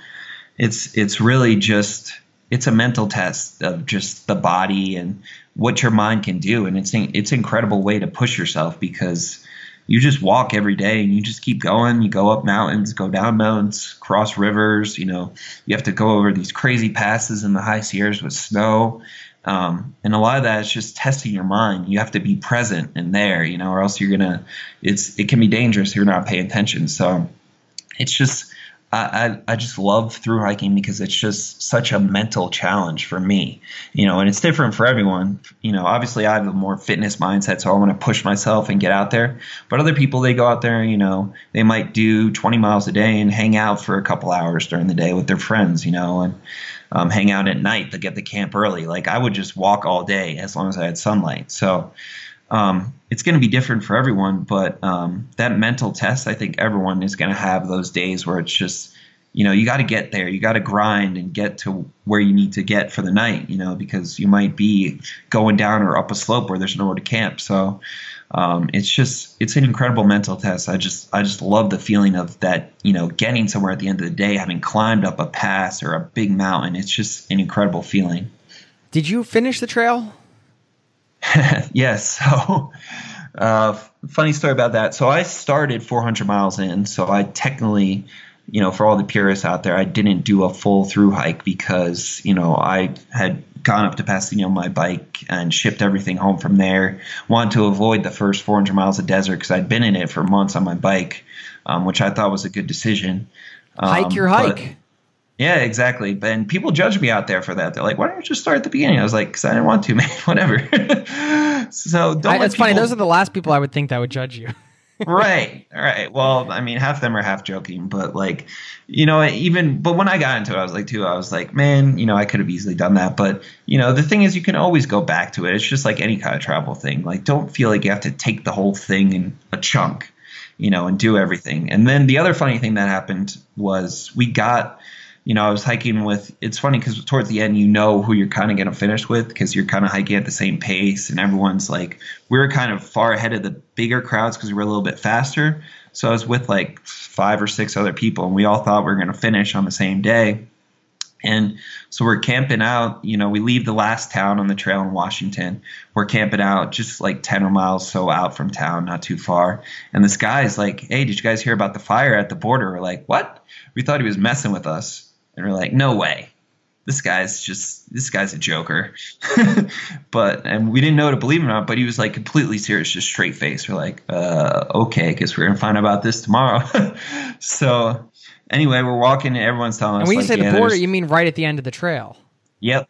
it's it's really just it's a mental test of just the body and what your mind can do, and it's it's an incredible way to push yourself because you just walk every day and you just keep going. You go up mountains, go down mountains, cross rivers. You know, you have to go over these crazy passes in the high Sierras with snow. Um, and a lot of that is just testing your mind. You have to be present and there, you know, or else you're gonna. It's it can be dangerous if you're not paying attention. So it's just I, I, I just love through hiking because it's just such a mental challenge for me, you know, and it's different for everyone. You know, obviously I have a more fitness mindset, so I want to push myself and get out there. But other people, they go out there, you know, they might do 20 miles a day and hang out for a couple hours during the day with their friends, you know, and um, hang out at night to get the camp early. Like I would just walk all day as long as I had sunlight. So um, it's going to be different for everyone, but um, that mental test, I think everyone is going to have those days where it's just, you know, you got to get there, you got to grind and get to where you need to get for the night, you know, because you might be going down or up a slope where there's nowhere to camp. So um, it's just it's an incredible mental test. I just I just love the feeling of that you know getting somewhere at the end of the day, having climbed up a pass or a big mountain. It's just an incredible feeling.
Did you finish the trail?
yes. So, uh, funny story about that. So I started 400 miles in. So I technically you know, for all the purists out there, I didn't do a full through hike because, you know, I had gone up to Pasadena on my bike and shipped everything home from there. Wanted to avoid the first 400 miles of desert because I'd been in it for months on my bike, um, which I thought was a good decision.
Um, hike your hike.
Yeah, exactly. And people judge me out there for that. They're like, "Why don't you just start at the beginning?" I was like, "Cause I didn't want to, man. Whatever." so don't.
I, it's people... funny. Those are the last people I would think that would judge you
right right well i mean half of them are half joking but like you know even but when i got into it i was like too i was like man you know i could have easily done that but you know the thing is you can always go back to it it's just like any kind of travel thing like don't feel like you have to take the whole thing in a chunk you know and do everything and then the other funny thing that happened was we got you know, I was hiking with. It's funny because towards the end, you know who you're kind of going to finish with because you're kind of hiking at the same pace, and everyone's like, we were kind of far ahead of the bigger crowds because we were a little bit faster. So I was with like five or six other people, and we all thought we were going to finish on the same day. And so we're camping out. You know, we leave the last town on the trail in Washington. We're camping out just like 10 or miles so out from town, not too far. And this guy's like, Hey, did you guys hear about the fire at the border? We're like, What? We thought he was messing with us and we're like, no way. This guy's just this guy's a joker, but and we didn't know to believe him or not. But he was like completely serious, just straight face. We're like, uh, okay, because we're gonna find out about this tomorrow. so anyway, we're walking, and everyone's telling us.
And when
like,
you say
yeah,
the border, you mean right at the end of the trail?
Yep,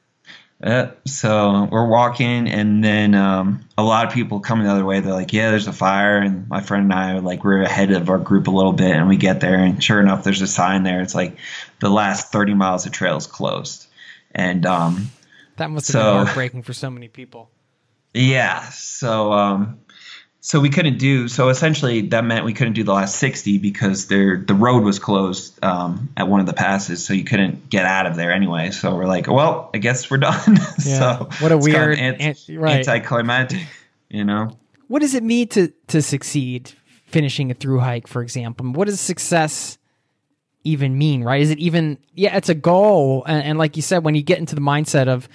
uh, so we're walking, and then um, a lot of people coming the other way. They're like, "Yeah, there's a fire." And my friend and I are like, we're ahead of our group a little bit, and we get there, and sure enough, there's a sign there. It's like the last 30 miles of trail is closed, and um,
that must have so, been heartbreaking for so many people.
Yeah. So um, so we couldn't do so essentially that meant we couldn't do the last 60 because there the road was closed um, at one of the passes so you couldn't get out of there anyway. So we're like well i guess we're done. Yeah. so
what a weird
of anti- right. anticlimactic you know?
What does it mean to to succeed finishing a through hike for example? What does success even mean right? Is it even yeah it's a goal and, and like you said when you get into the mindset of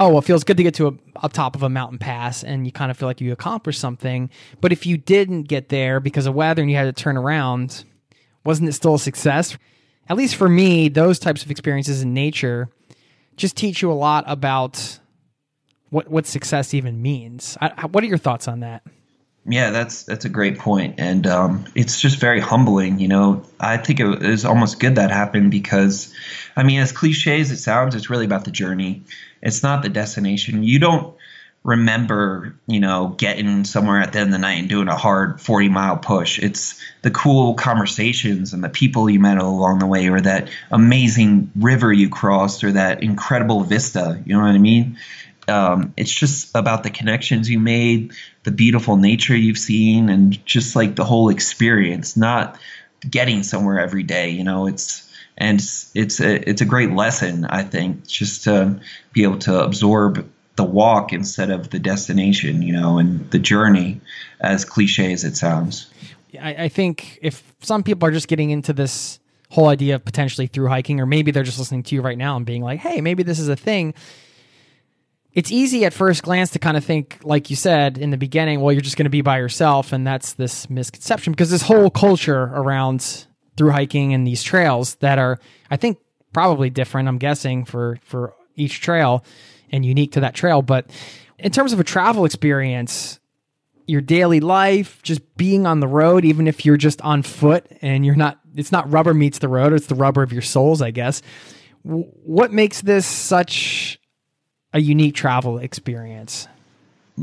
oh, well, it feels good to get to a, up top of a mountain pass and you kind of feel like you accomplished something. But if you didn't get there because of weather and you had to turn around, wasn't it still a success? At least for me, those types of experiences in nature just teach you a lot about what what success even means. I, what are your thoughts on that?
Yeah, that's that's a great point, and um, it's just very humbling. You know, I think it was almost good that happened because, I mean, as cliche as it sounds, it's really about the journey. It's not the destination. You don't remember, you know, getting somewhere at the end of the night and doing a hard 40 mile push. It's the cool conversations and the people you met along the way, or that amazing river you crossed, or that incredible vista. You know what I mean? Um, it's just about the connections you made, the beautiful nature you've seen, and just like the whole experience, not getting somewhere every day. You know, it's and it's it's a, it's a great lesson, I think, just to be able to absorb the walk instead of the destination, you know, and the journey, as cliche as it sounds.
I, I think if some people are just getting into this whole idea of potentially through hiking, or maybe they're just listening to you right now and being like, hey, maybe this is a thing. It's easy at first glance to kind of think, like you said in the beginning, well, you're just going to be by yourself. And that's this misconception because this whole culture around through hiking and these trails that are, I think, probably different, I'm guessing, for, for each trail and unique to that trail. But in terms of a travel experience, your daily life, just being on the road, even if you're just on foot and you're not, it's not rubber meets the road, it's the rubber of your souls, I guess. What makes this such a unique travel experience?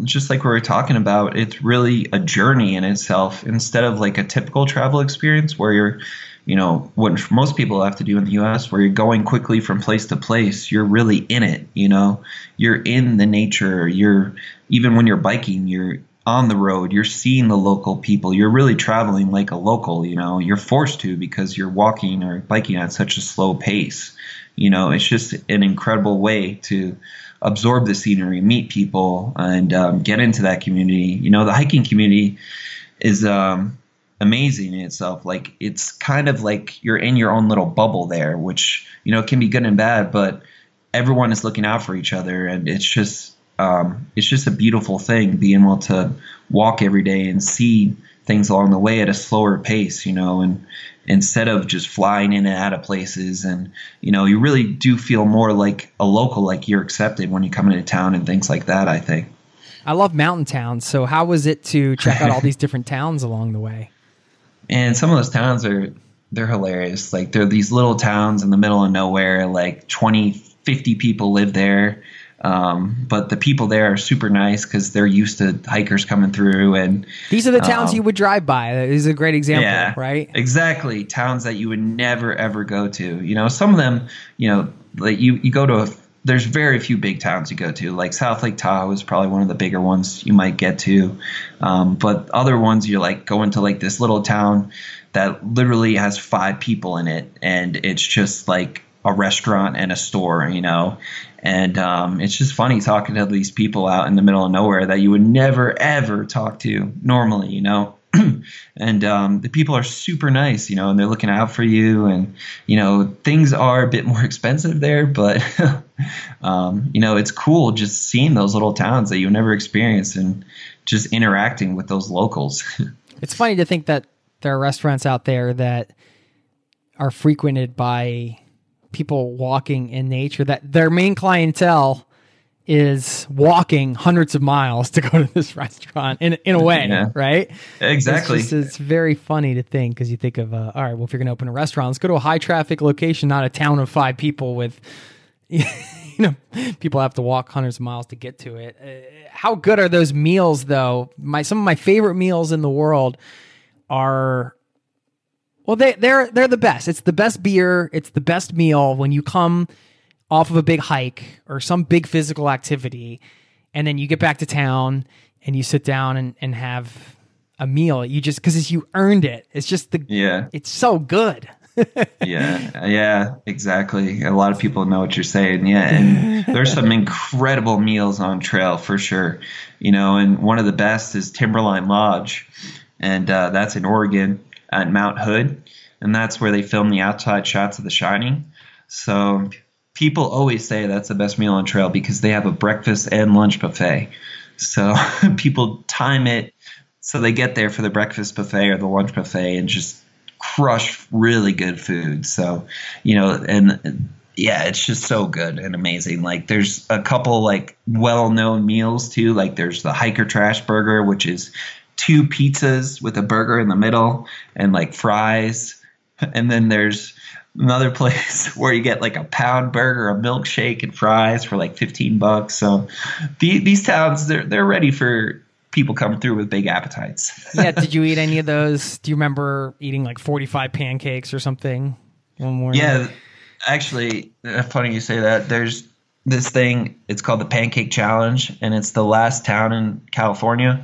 Just like we were talking about, it's really a journey in itself instead of like a typical travel experience where you're you know what most people have to do in the US where you're going quickly from place to place you're really in it you know? You're in the nature you're even when you're biking you're on the road you're seeing the local people you're really traveling like a local you know? You're forced to because you're walking or biking at such a slow pace you know? It's just an incredible way to absorb the scenery meet people and um, get into that community. You know the hiking community is um, amazing in itself. Like it's kind of like you're in your own little bubble there, which you know can be good and bad, but everyone is looking out for each other, and it's just um, it's just a beautiful thing being able to walk every day and see things along the way at a slower pace, you know, and instead of just flying in and out of places. And you know you really do feel more like a local like you're accepted when you come into town and things like that i think.
I love mountain towns so how was it to check out all these different towns along the way
and some of those towns are they're hilarious. Like they're these little towns in the middle of nowhere. Like 20, 50 people live there. Um, but the people there are super nice because they're used to hikers coming through. And
these are the towns um, you would drive by. This is a great example, yeah, right?
Exactly. Towns that you would never ever go to. You know, some of them, you know, like you you go to a there's very few big towns you go to. Like South Lake Tahoe is probably one of the bigger ones you might get to, um, but other ones you're like going to like this little town that literally has five people in it, and it's just like a restaurant and a store, you know. And um, it's just funny talking to these people out in the middle of nowhere that you would never ever talk to normally, you know. and um, the people are super nice, you know, and they're looking out for you. And you know, things are a bit more expensive there, but um, you know, it's cool just seeing those little towns that you never experienced and just interacting with those locals.
it's funny to think that there are restaurants out there that are frequented by people walking in nature that their main clientele is walking hundreds of miles to go to this restaurant in in a way, yeah. right?
Exactly.
It's, just, it's, very funny to think because you think of, uh, all right, well, if you're going to open a restaurant, let's go to a high traffic location, not a town of five people with, you know, people have to walk hundreds of miles to get to it. Uh, how good are those meals, though? My some of my favorite meals in the world are. Well, they they're they're the best. It's the best beer. It's the best meal when you come off of a big hike or some big physical activity, and then you get back to town and you sit down and, and have a meal. You just because you earned it. It's just the
yeah.
It's so good.
Yeah, yeah, exactly. A lot of people know what you're saying. Yeah, and there's some incredible meals on trail for sure. You know, and one of the best is Timberline Lodge, and uh, that's in Oregon at Mount Hood, and that's where they film the outside shots of The Shining. So people always say that's the best meal on trail because they have a breakfast and lunch buffet. So people time it so they get there for the breakfast buffet or the lunch buffet and just crush really good food. So, you know, and yeah, it's just so good and amazing. Like there's a couple like well-known meals too. Like there's the hiker trash burger, which is two pizzas with a burger in the middle and like fries. And then there's another place where you get like a pound burger, a milkshake, and fries for like 15 bucks. So the, these towns, they're they're ready for people coming through with big appetites.
yeah. Did you eat any of those? Do you remember eating like 45 pancakes or something one morning?
Yeah. Actually, uh, funny you say that. There's this thing, it's called the Pancake Challenge, and it's the last town in California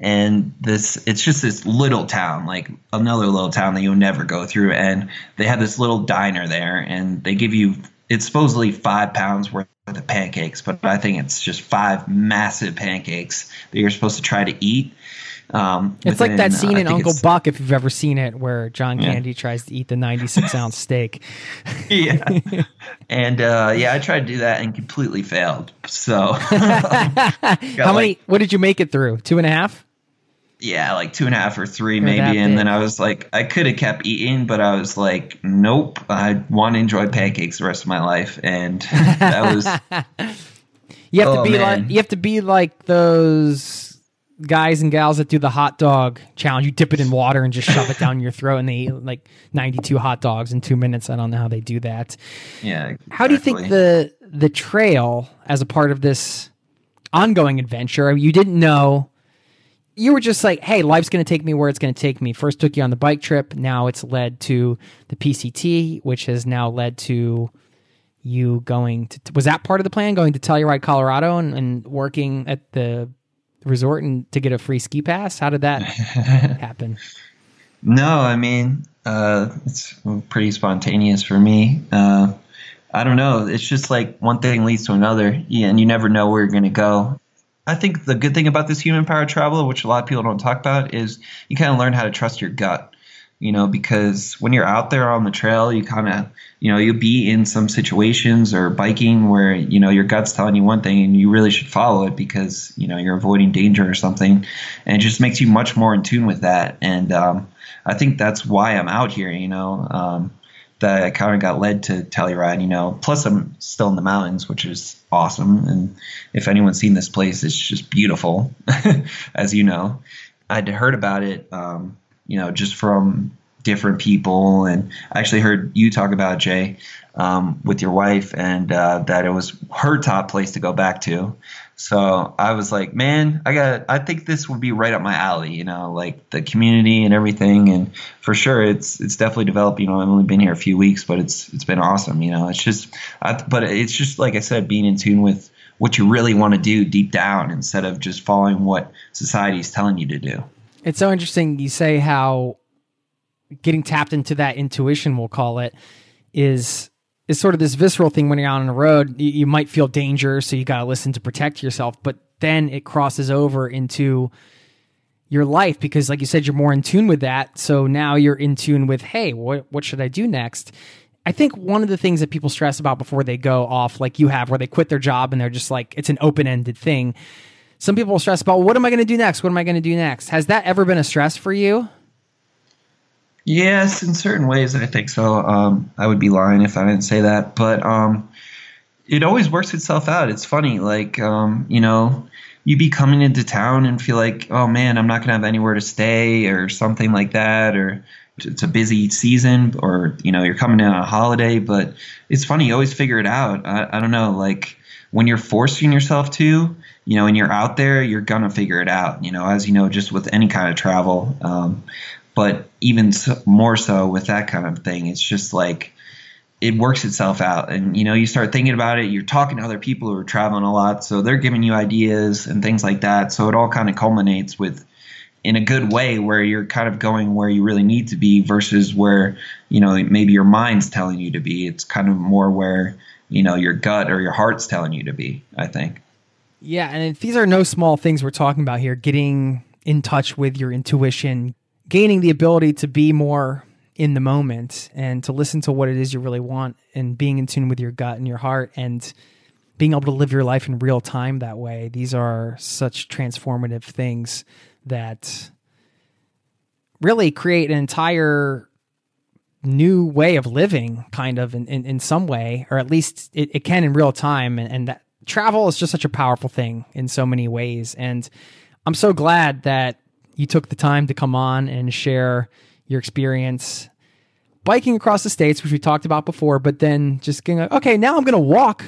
and this it's just this little town like another little town that you'll never go through and they have this little diner there and they give you it's supposedly five pounds worth of pancakes but i think it's just five massive pancakes that you're supposed to try to eat
um, it's within, like that scene uh, in Uncle Buck, if you've ever seen it, where John yeah. Candy tries to eat the 96 ounce steak.
yeah. And uh, yeah, I tried to do that and completely failed. So, how
like, many, what did you make it through? Two and a half?
Yeah, like two and a half or three maybe. And then I was like, I could have kept eating, but I was like, nope, I want to enjoy pancakes the rest of my life. And that was.
you have oh, to be man. like you have to be like those guys and gals that do the hot dog challenge. You dip it in water and just shove it down your throat, and they eat like ninety-two hot dogs in two minutes. I don't know how they do that.
Yeah. Exactly.
How do you think the the trail as a part of this ongoing adventure? You didn't know you were just like, hey, life's going to take me where it's going to take me. First took you on the bike trip. Now it's led to the PCT, which has now led to you going to. Was that part of the plan, going to Telluride, Colorado, and, and working at the resort and to get a free ski pass? How did that happen?
No, I mean, uh, it's pretty spontaneous for me. Uh, I don't know. It's just like one thing leads to another, yeah, and you never know where you're going to go. I think the good thing about this human powered travel, which a lot of people don't talk about, is you kind of learn how to trust your gut. You know, because when you're out there on the trail, you kind of, you know, you'll be in some situations or biking where, you know, your gut's telling you one thing and you really should follow it because, you know, you're avoiding danger or something. And it just makes you much more in tune with that. And um, I think that's why I'm out here, you know. Um, that I kind of got led to Telluride, you know. Plus, I'm still in the mountains, which is awesome. And if anyone's seen this place, it's just beautiful, as you know. I'd heard about it, um, you know, just from different people, and I actually heard you talk about Jay um, with your wife, and uh, that it was her top place to go back to. So I was like, man, I got. I think this would be right up my alley. You know, like the community and everything. And for sure, it's it's definitely developed. You know, I've only been here a few weeks, but it's it's been awesome. You know, it's just, I, but it's just like I said, being in tune with what you really want to do deep down instead of just following what society is telling you to do.
It's so interesting. You say how getting tapped into that intuition, we'll call it, is is sort of this visceral thing when you're out on the road. You, you might feel danger, so you got to listen to protect yourself. But then it crosses over into your life because, like you said, you're more in tune with that. So now you're in tune with, hey, what what should I do next? I think one of the things that people stress about before they go off, like you have, where they quit their job and they're just like it's an open ended thing. Some people stress about what am I going to do next? What am I going to do next? Has that ever been a stress for you?
Yes, in certain ways, I think so. Um, I would be lying if I didn't say that, but um, it always works itself out. It's funny, like um, you know, you be coming into town and feel like, oh man, I'm not gonna have anywhere to stay or something like that, or it's a busy season, or you know, you're coming in on a holiday. But it's funny, you always figure it out. I, I don't know, like when you're forcing yourself to, you know, and you're out there, you're gonna figure it out. You know, as you know, just with any kind of travel. Um, but even so, more so with that kind of thing, it's just like it works itself out. And you know, you start thinking about it. You're talking to other people who are traveling a lot, so they're giving you ideas and things like that. So it all kind of culminates with in a good way where you're kind of going where you really need to be versus where you know maybe your mind's telling you to be it's kind of more where you know your gut or your heart's telling you to be i think
yeah and these are no small things we're talking about here getting in touch with your intuition gaining the ability to be more in the moment and to listen to what it is you really want and being in tune with your gut and your heart and being able to live your life in real time that way. These are such transformative things that really create an entire new way of living kind of in, in, in some way or at least it, it can in real time and, and that travel is just such a powerful thing in so many ways and i'm so glad that you took the time to come on and share your experience biking across the states which we talked about before but then just going okay now i'm going to walk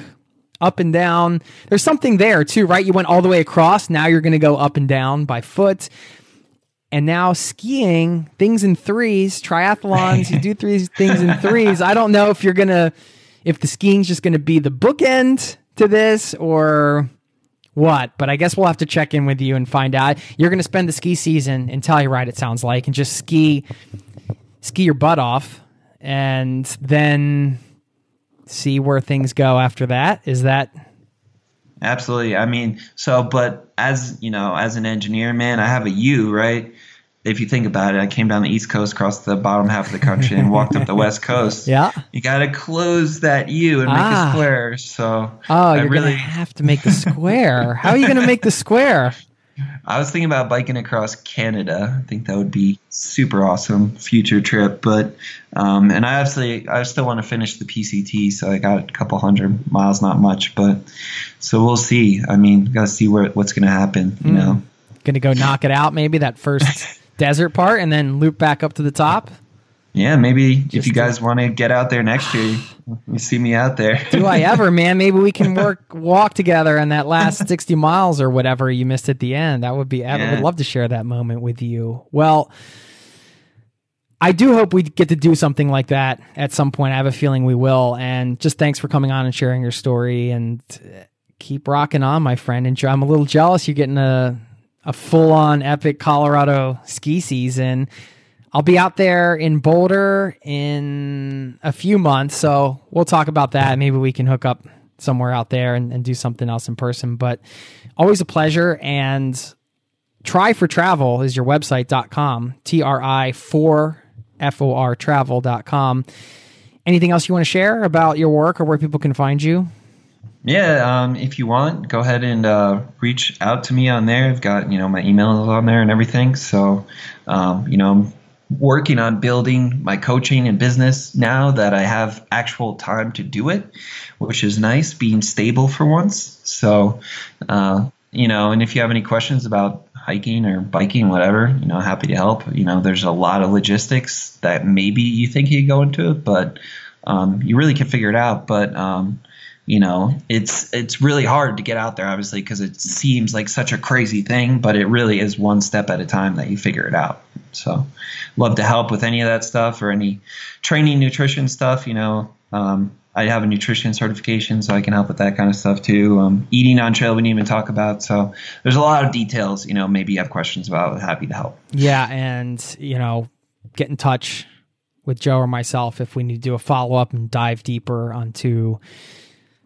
up and down. There's something there too right? You went all the way across. Now you're going to go up and down by foot. And now skiing things in threes triathlons you do three things in threes. I don't know if you're gonna if the skiing's just gonna be the bookend to this or what but i guess we'll have to check in with you and find out you're gonna spend the ski season in telluride it sounds like and just ski ski your butt off and then see where things go after that is that
Absolutely. I mean, so, but as you know, as an engineer, man, I have a U, right? If you think about it, I came down the East Coast, crossed the bottom half of the country, and walked up the West Coast.
Yeah.
You got to close that U and make
Ah.
a square. So,
oh
I
you're
really,
gonna have to make the square how are you gonna make the square
I was thinking about biking across Canada. I think that would be super awesome future trip. But um, and I absolutely I still want to finish the PCT, so I got a couple hundred miles, not much, but so we'll see. I mean, got to see where what's going to happen. You know.
gonna go knock it out maybe that first desert part and then loop back up to the top
Yeah, maybe if
Just
you
to-
guys want to get out there next year, you see me out there.
do i ever man maybe we can work walk together on that last 60 miles or whatever you missed at the end that would be i would love to share that moment with you well I do hope we get to do something like that at some point. I have a feeling we will. And just thanks for coming on and sharing your story and uh, keep rocking on, my friend. And I'm a little jealous you're getting a, a full on epic Colorado ski season. I'll be out there in Boulder in a few months. So we'll talk about that. Maybe we can hook up somewhere out there and, and do something else in person. But always a pleasure. And Tri For Travel is your website.com tri for f-o-r travel.com anything else you want to share about your work or where people can find you
Yeah, um, if you want, go ahead and uh, reach out to me on there. I've got you know my email on there and everything. So, um, you know, I'm working on building my coaching and business now that I have actual time to do it, which is nice, being stable for once. So, uh, you know, and if you have any questions about hiking or biking, whatever, you know, happy to help. You know, there's a lot of logistics that maybe you think you go into but um, you really can figure it out. But um, you know it's it's really hard to get out there obviously because it seems like such a crazy thing but it really is one step at a time that you figure it out. So love to help with any of that stuff or any training nutrition stuff you know um, i have a nutrition certification so i can help with that kind of stuff too. Um, eating on trail we didn't even talk about so there's a lot of details you know maybe you have questions about happy to help.
Yeah and you know get in touch with joe or myself if we need to do a follow-up and dive deeper onto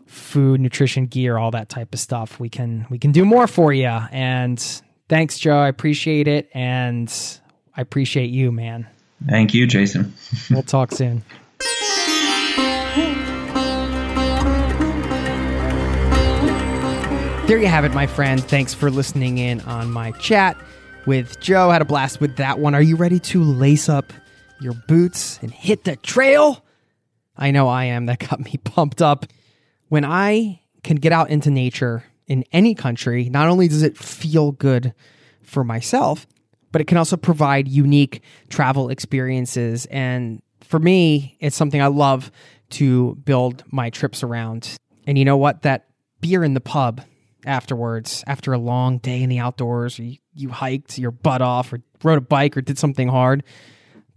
food nutrition gear all that type of stuff we can we can do more for you and thanks joe i appreciate it and i appreciate you man
thank you jason
we'll talk soon There you have it, my friend. Thanks for listening in on my chat with Joe. Had a blast with that one. Are you ready to lace up your boots and hit the trail? I know I am. That got me pumped up. When I can get out into nature in any country, not only does it feel good for myself, but it can also provide unique travel experiences. And for me, it's something I love to build my trips around. And you know what? That beer in the pub afterwards, after a long day in the outdoors, or you, you hiked your butt off, or rode a bike, or did something hard.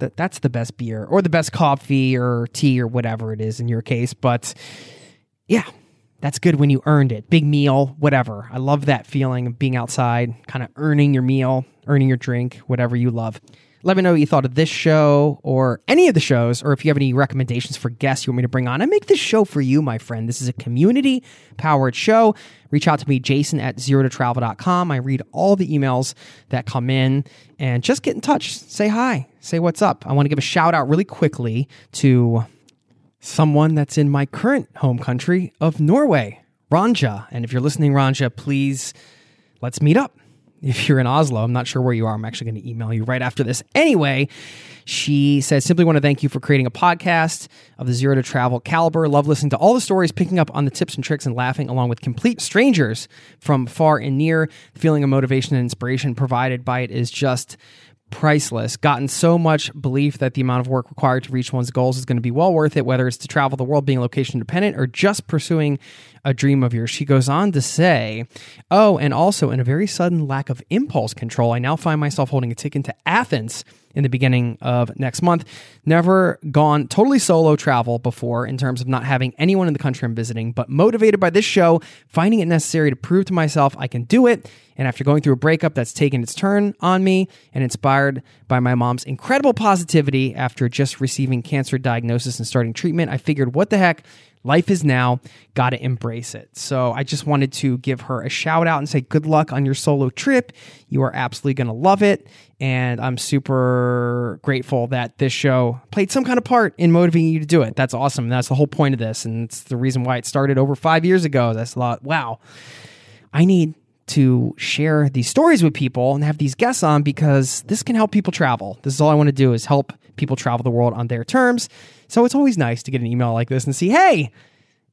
That that's the best beer, or the best coffee, or tea, or whatever it is in your case. But yeah, that's good when you earned it. Big meal, whatever. I love that feeling of being outside, kind of earning your meal, earning your drink, whatever you love. Let me know what you thought of this show or any of the shows, or if you have any recommendations for guests you want me to bring on. I make this show for you, my friend. This is a community powered show. Reach out to me, jason at zero. I read all the emails that come in and just get in touch. Say hi, say what's up. I want to give a shout out really quickly to someone that's in my current home country of Norway, Ranja. And if you're listening, Ranja, please let's meet up if you're in Oslo. I'm not sure where you are. I'm actually going to email you right after this. Anyway, she says, simply want to thank you for creating a podcast of the zero to travel caliber. Love listening to all the stories, picking up on the tips and tricks, and laughing along with complete strangers from far and near. The feeling of motivation and inspiration provided by it is just priceless. Gotten so much belief that the amount of work required to reach one's goals is going to be well worth it, whether it's to travel the world being location dependent or just pursuing a dream of yours. She goes on to say, Oh, and also in a very sudden lack of impulse control, I now find myself holding a ticket to Athens in the beginning of next month. Never gone totally solo travel before in terms of not having anyone in the country I'm visiting, but motivated by this show, finding it necessary to prove to myself I can do it. And after going through a breakup that's taken its turn on me and inspired by my mom's incredible positivity after just receiving cancer diagnosis and starting treatment, I figured, what the heck? Life is now, got to embrace it. So I just wanted to give her a shout out and say good luck on your solo trip. You are absolutely going to love it. And I'm super grateful that this show played some kind of part in motivating you to do it. That's awesome. That's the whole point of this. And it's the reason why it started over five years ago. That's a lot. Wow. I need to share these stories with people and have these guests on because this can help people travel. This is all I want to do is help people travel the world on their terms. So it's always nice to get an email like this and see, hey,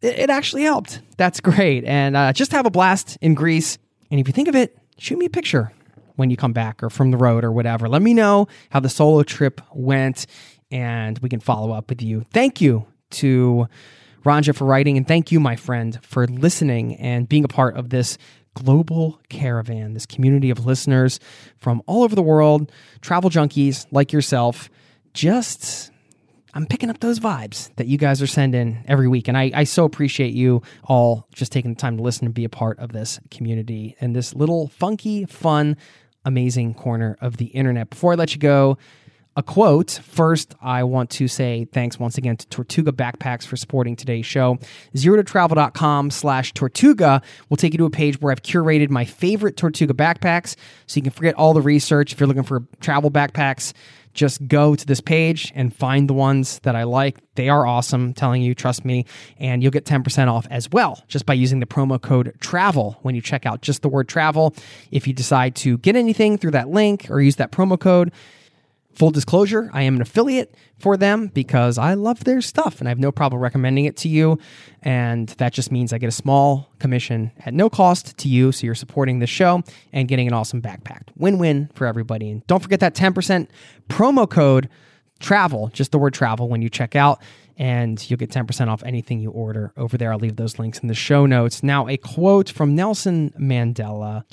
it, actually helped. That's great. And uh, just have a blast in Greece. And if you think of it, shoot me a picture when you come back or from the road or whatever. Let me know how the solo trip went and we can follow up with you. Thank you to Ranja for writing. And thank you, my friend, for listening and being a part of this global caravan, this community of listeners from all over the world, travel junkies like yourself. Just, I'm picking up those vibes that you guys are sending every week. And I, I so appreciate you all just taking the time to listen and be a part of this community and this little funky, fun, amazing corner of the internet. Before I let you go, a quote. First, I want to say thanks once again to Tortuga Backpacks for supporting today's show. Zero to travel.com slash Tortuga will take you to a page where I've curated my favorite Tortuga backpacks. So you can forget all the research. If you're looking for travel backpacks, just go to this page and find the ones that I like. They are awesome, telling you, trust me, and you'll get 10% off as well just by using the promo code TRAVEL when you check out just the word travel. If you decide to get anything through that link or use that promo code, Full disclosure, I am an affiliate for them because I love their stuff and I have no problem recommending it to you. And that just means I get a small commission at no cost to you. So you're supporting the show and getting an awesome backpack. Win win for everybody. And don't forget that 10% promo code travel, just the word travel when you check out. And you'll get 10% off anything you order over there. I'll leave those links in the show notes. Now, a quote from Nelson Mandela,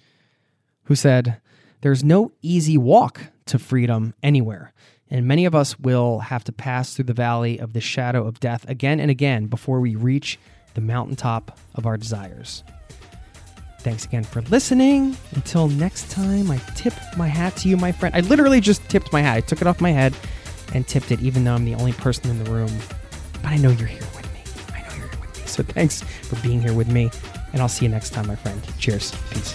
who said, There's no easy walk to freedom anywhere. And many of us will have to pass through the valley of the shadow of death again and again before we reach the mountaintop of our desires. Thanks again for listening. Until next time, I tip my hat to you, my friend. I literally just tipped my hat. I took it off my head and tipped it, even though I'm the only person in the room. But I know you're here with me. I know you're here with me. So thanks for being here with me. And I'll see you next time, my friend. Cheers. Peace.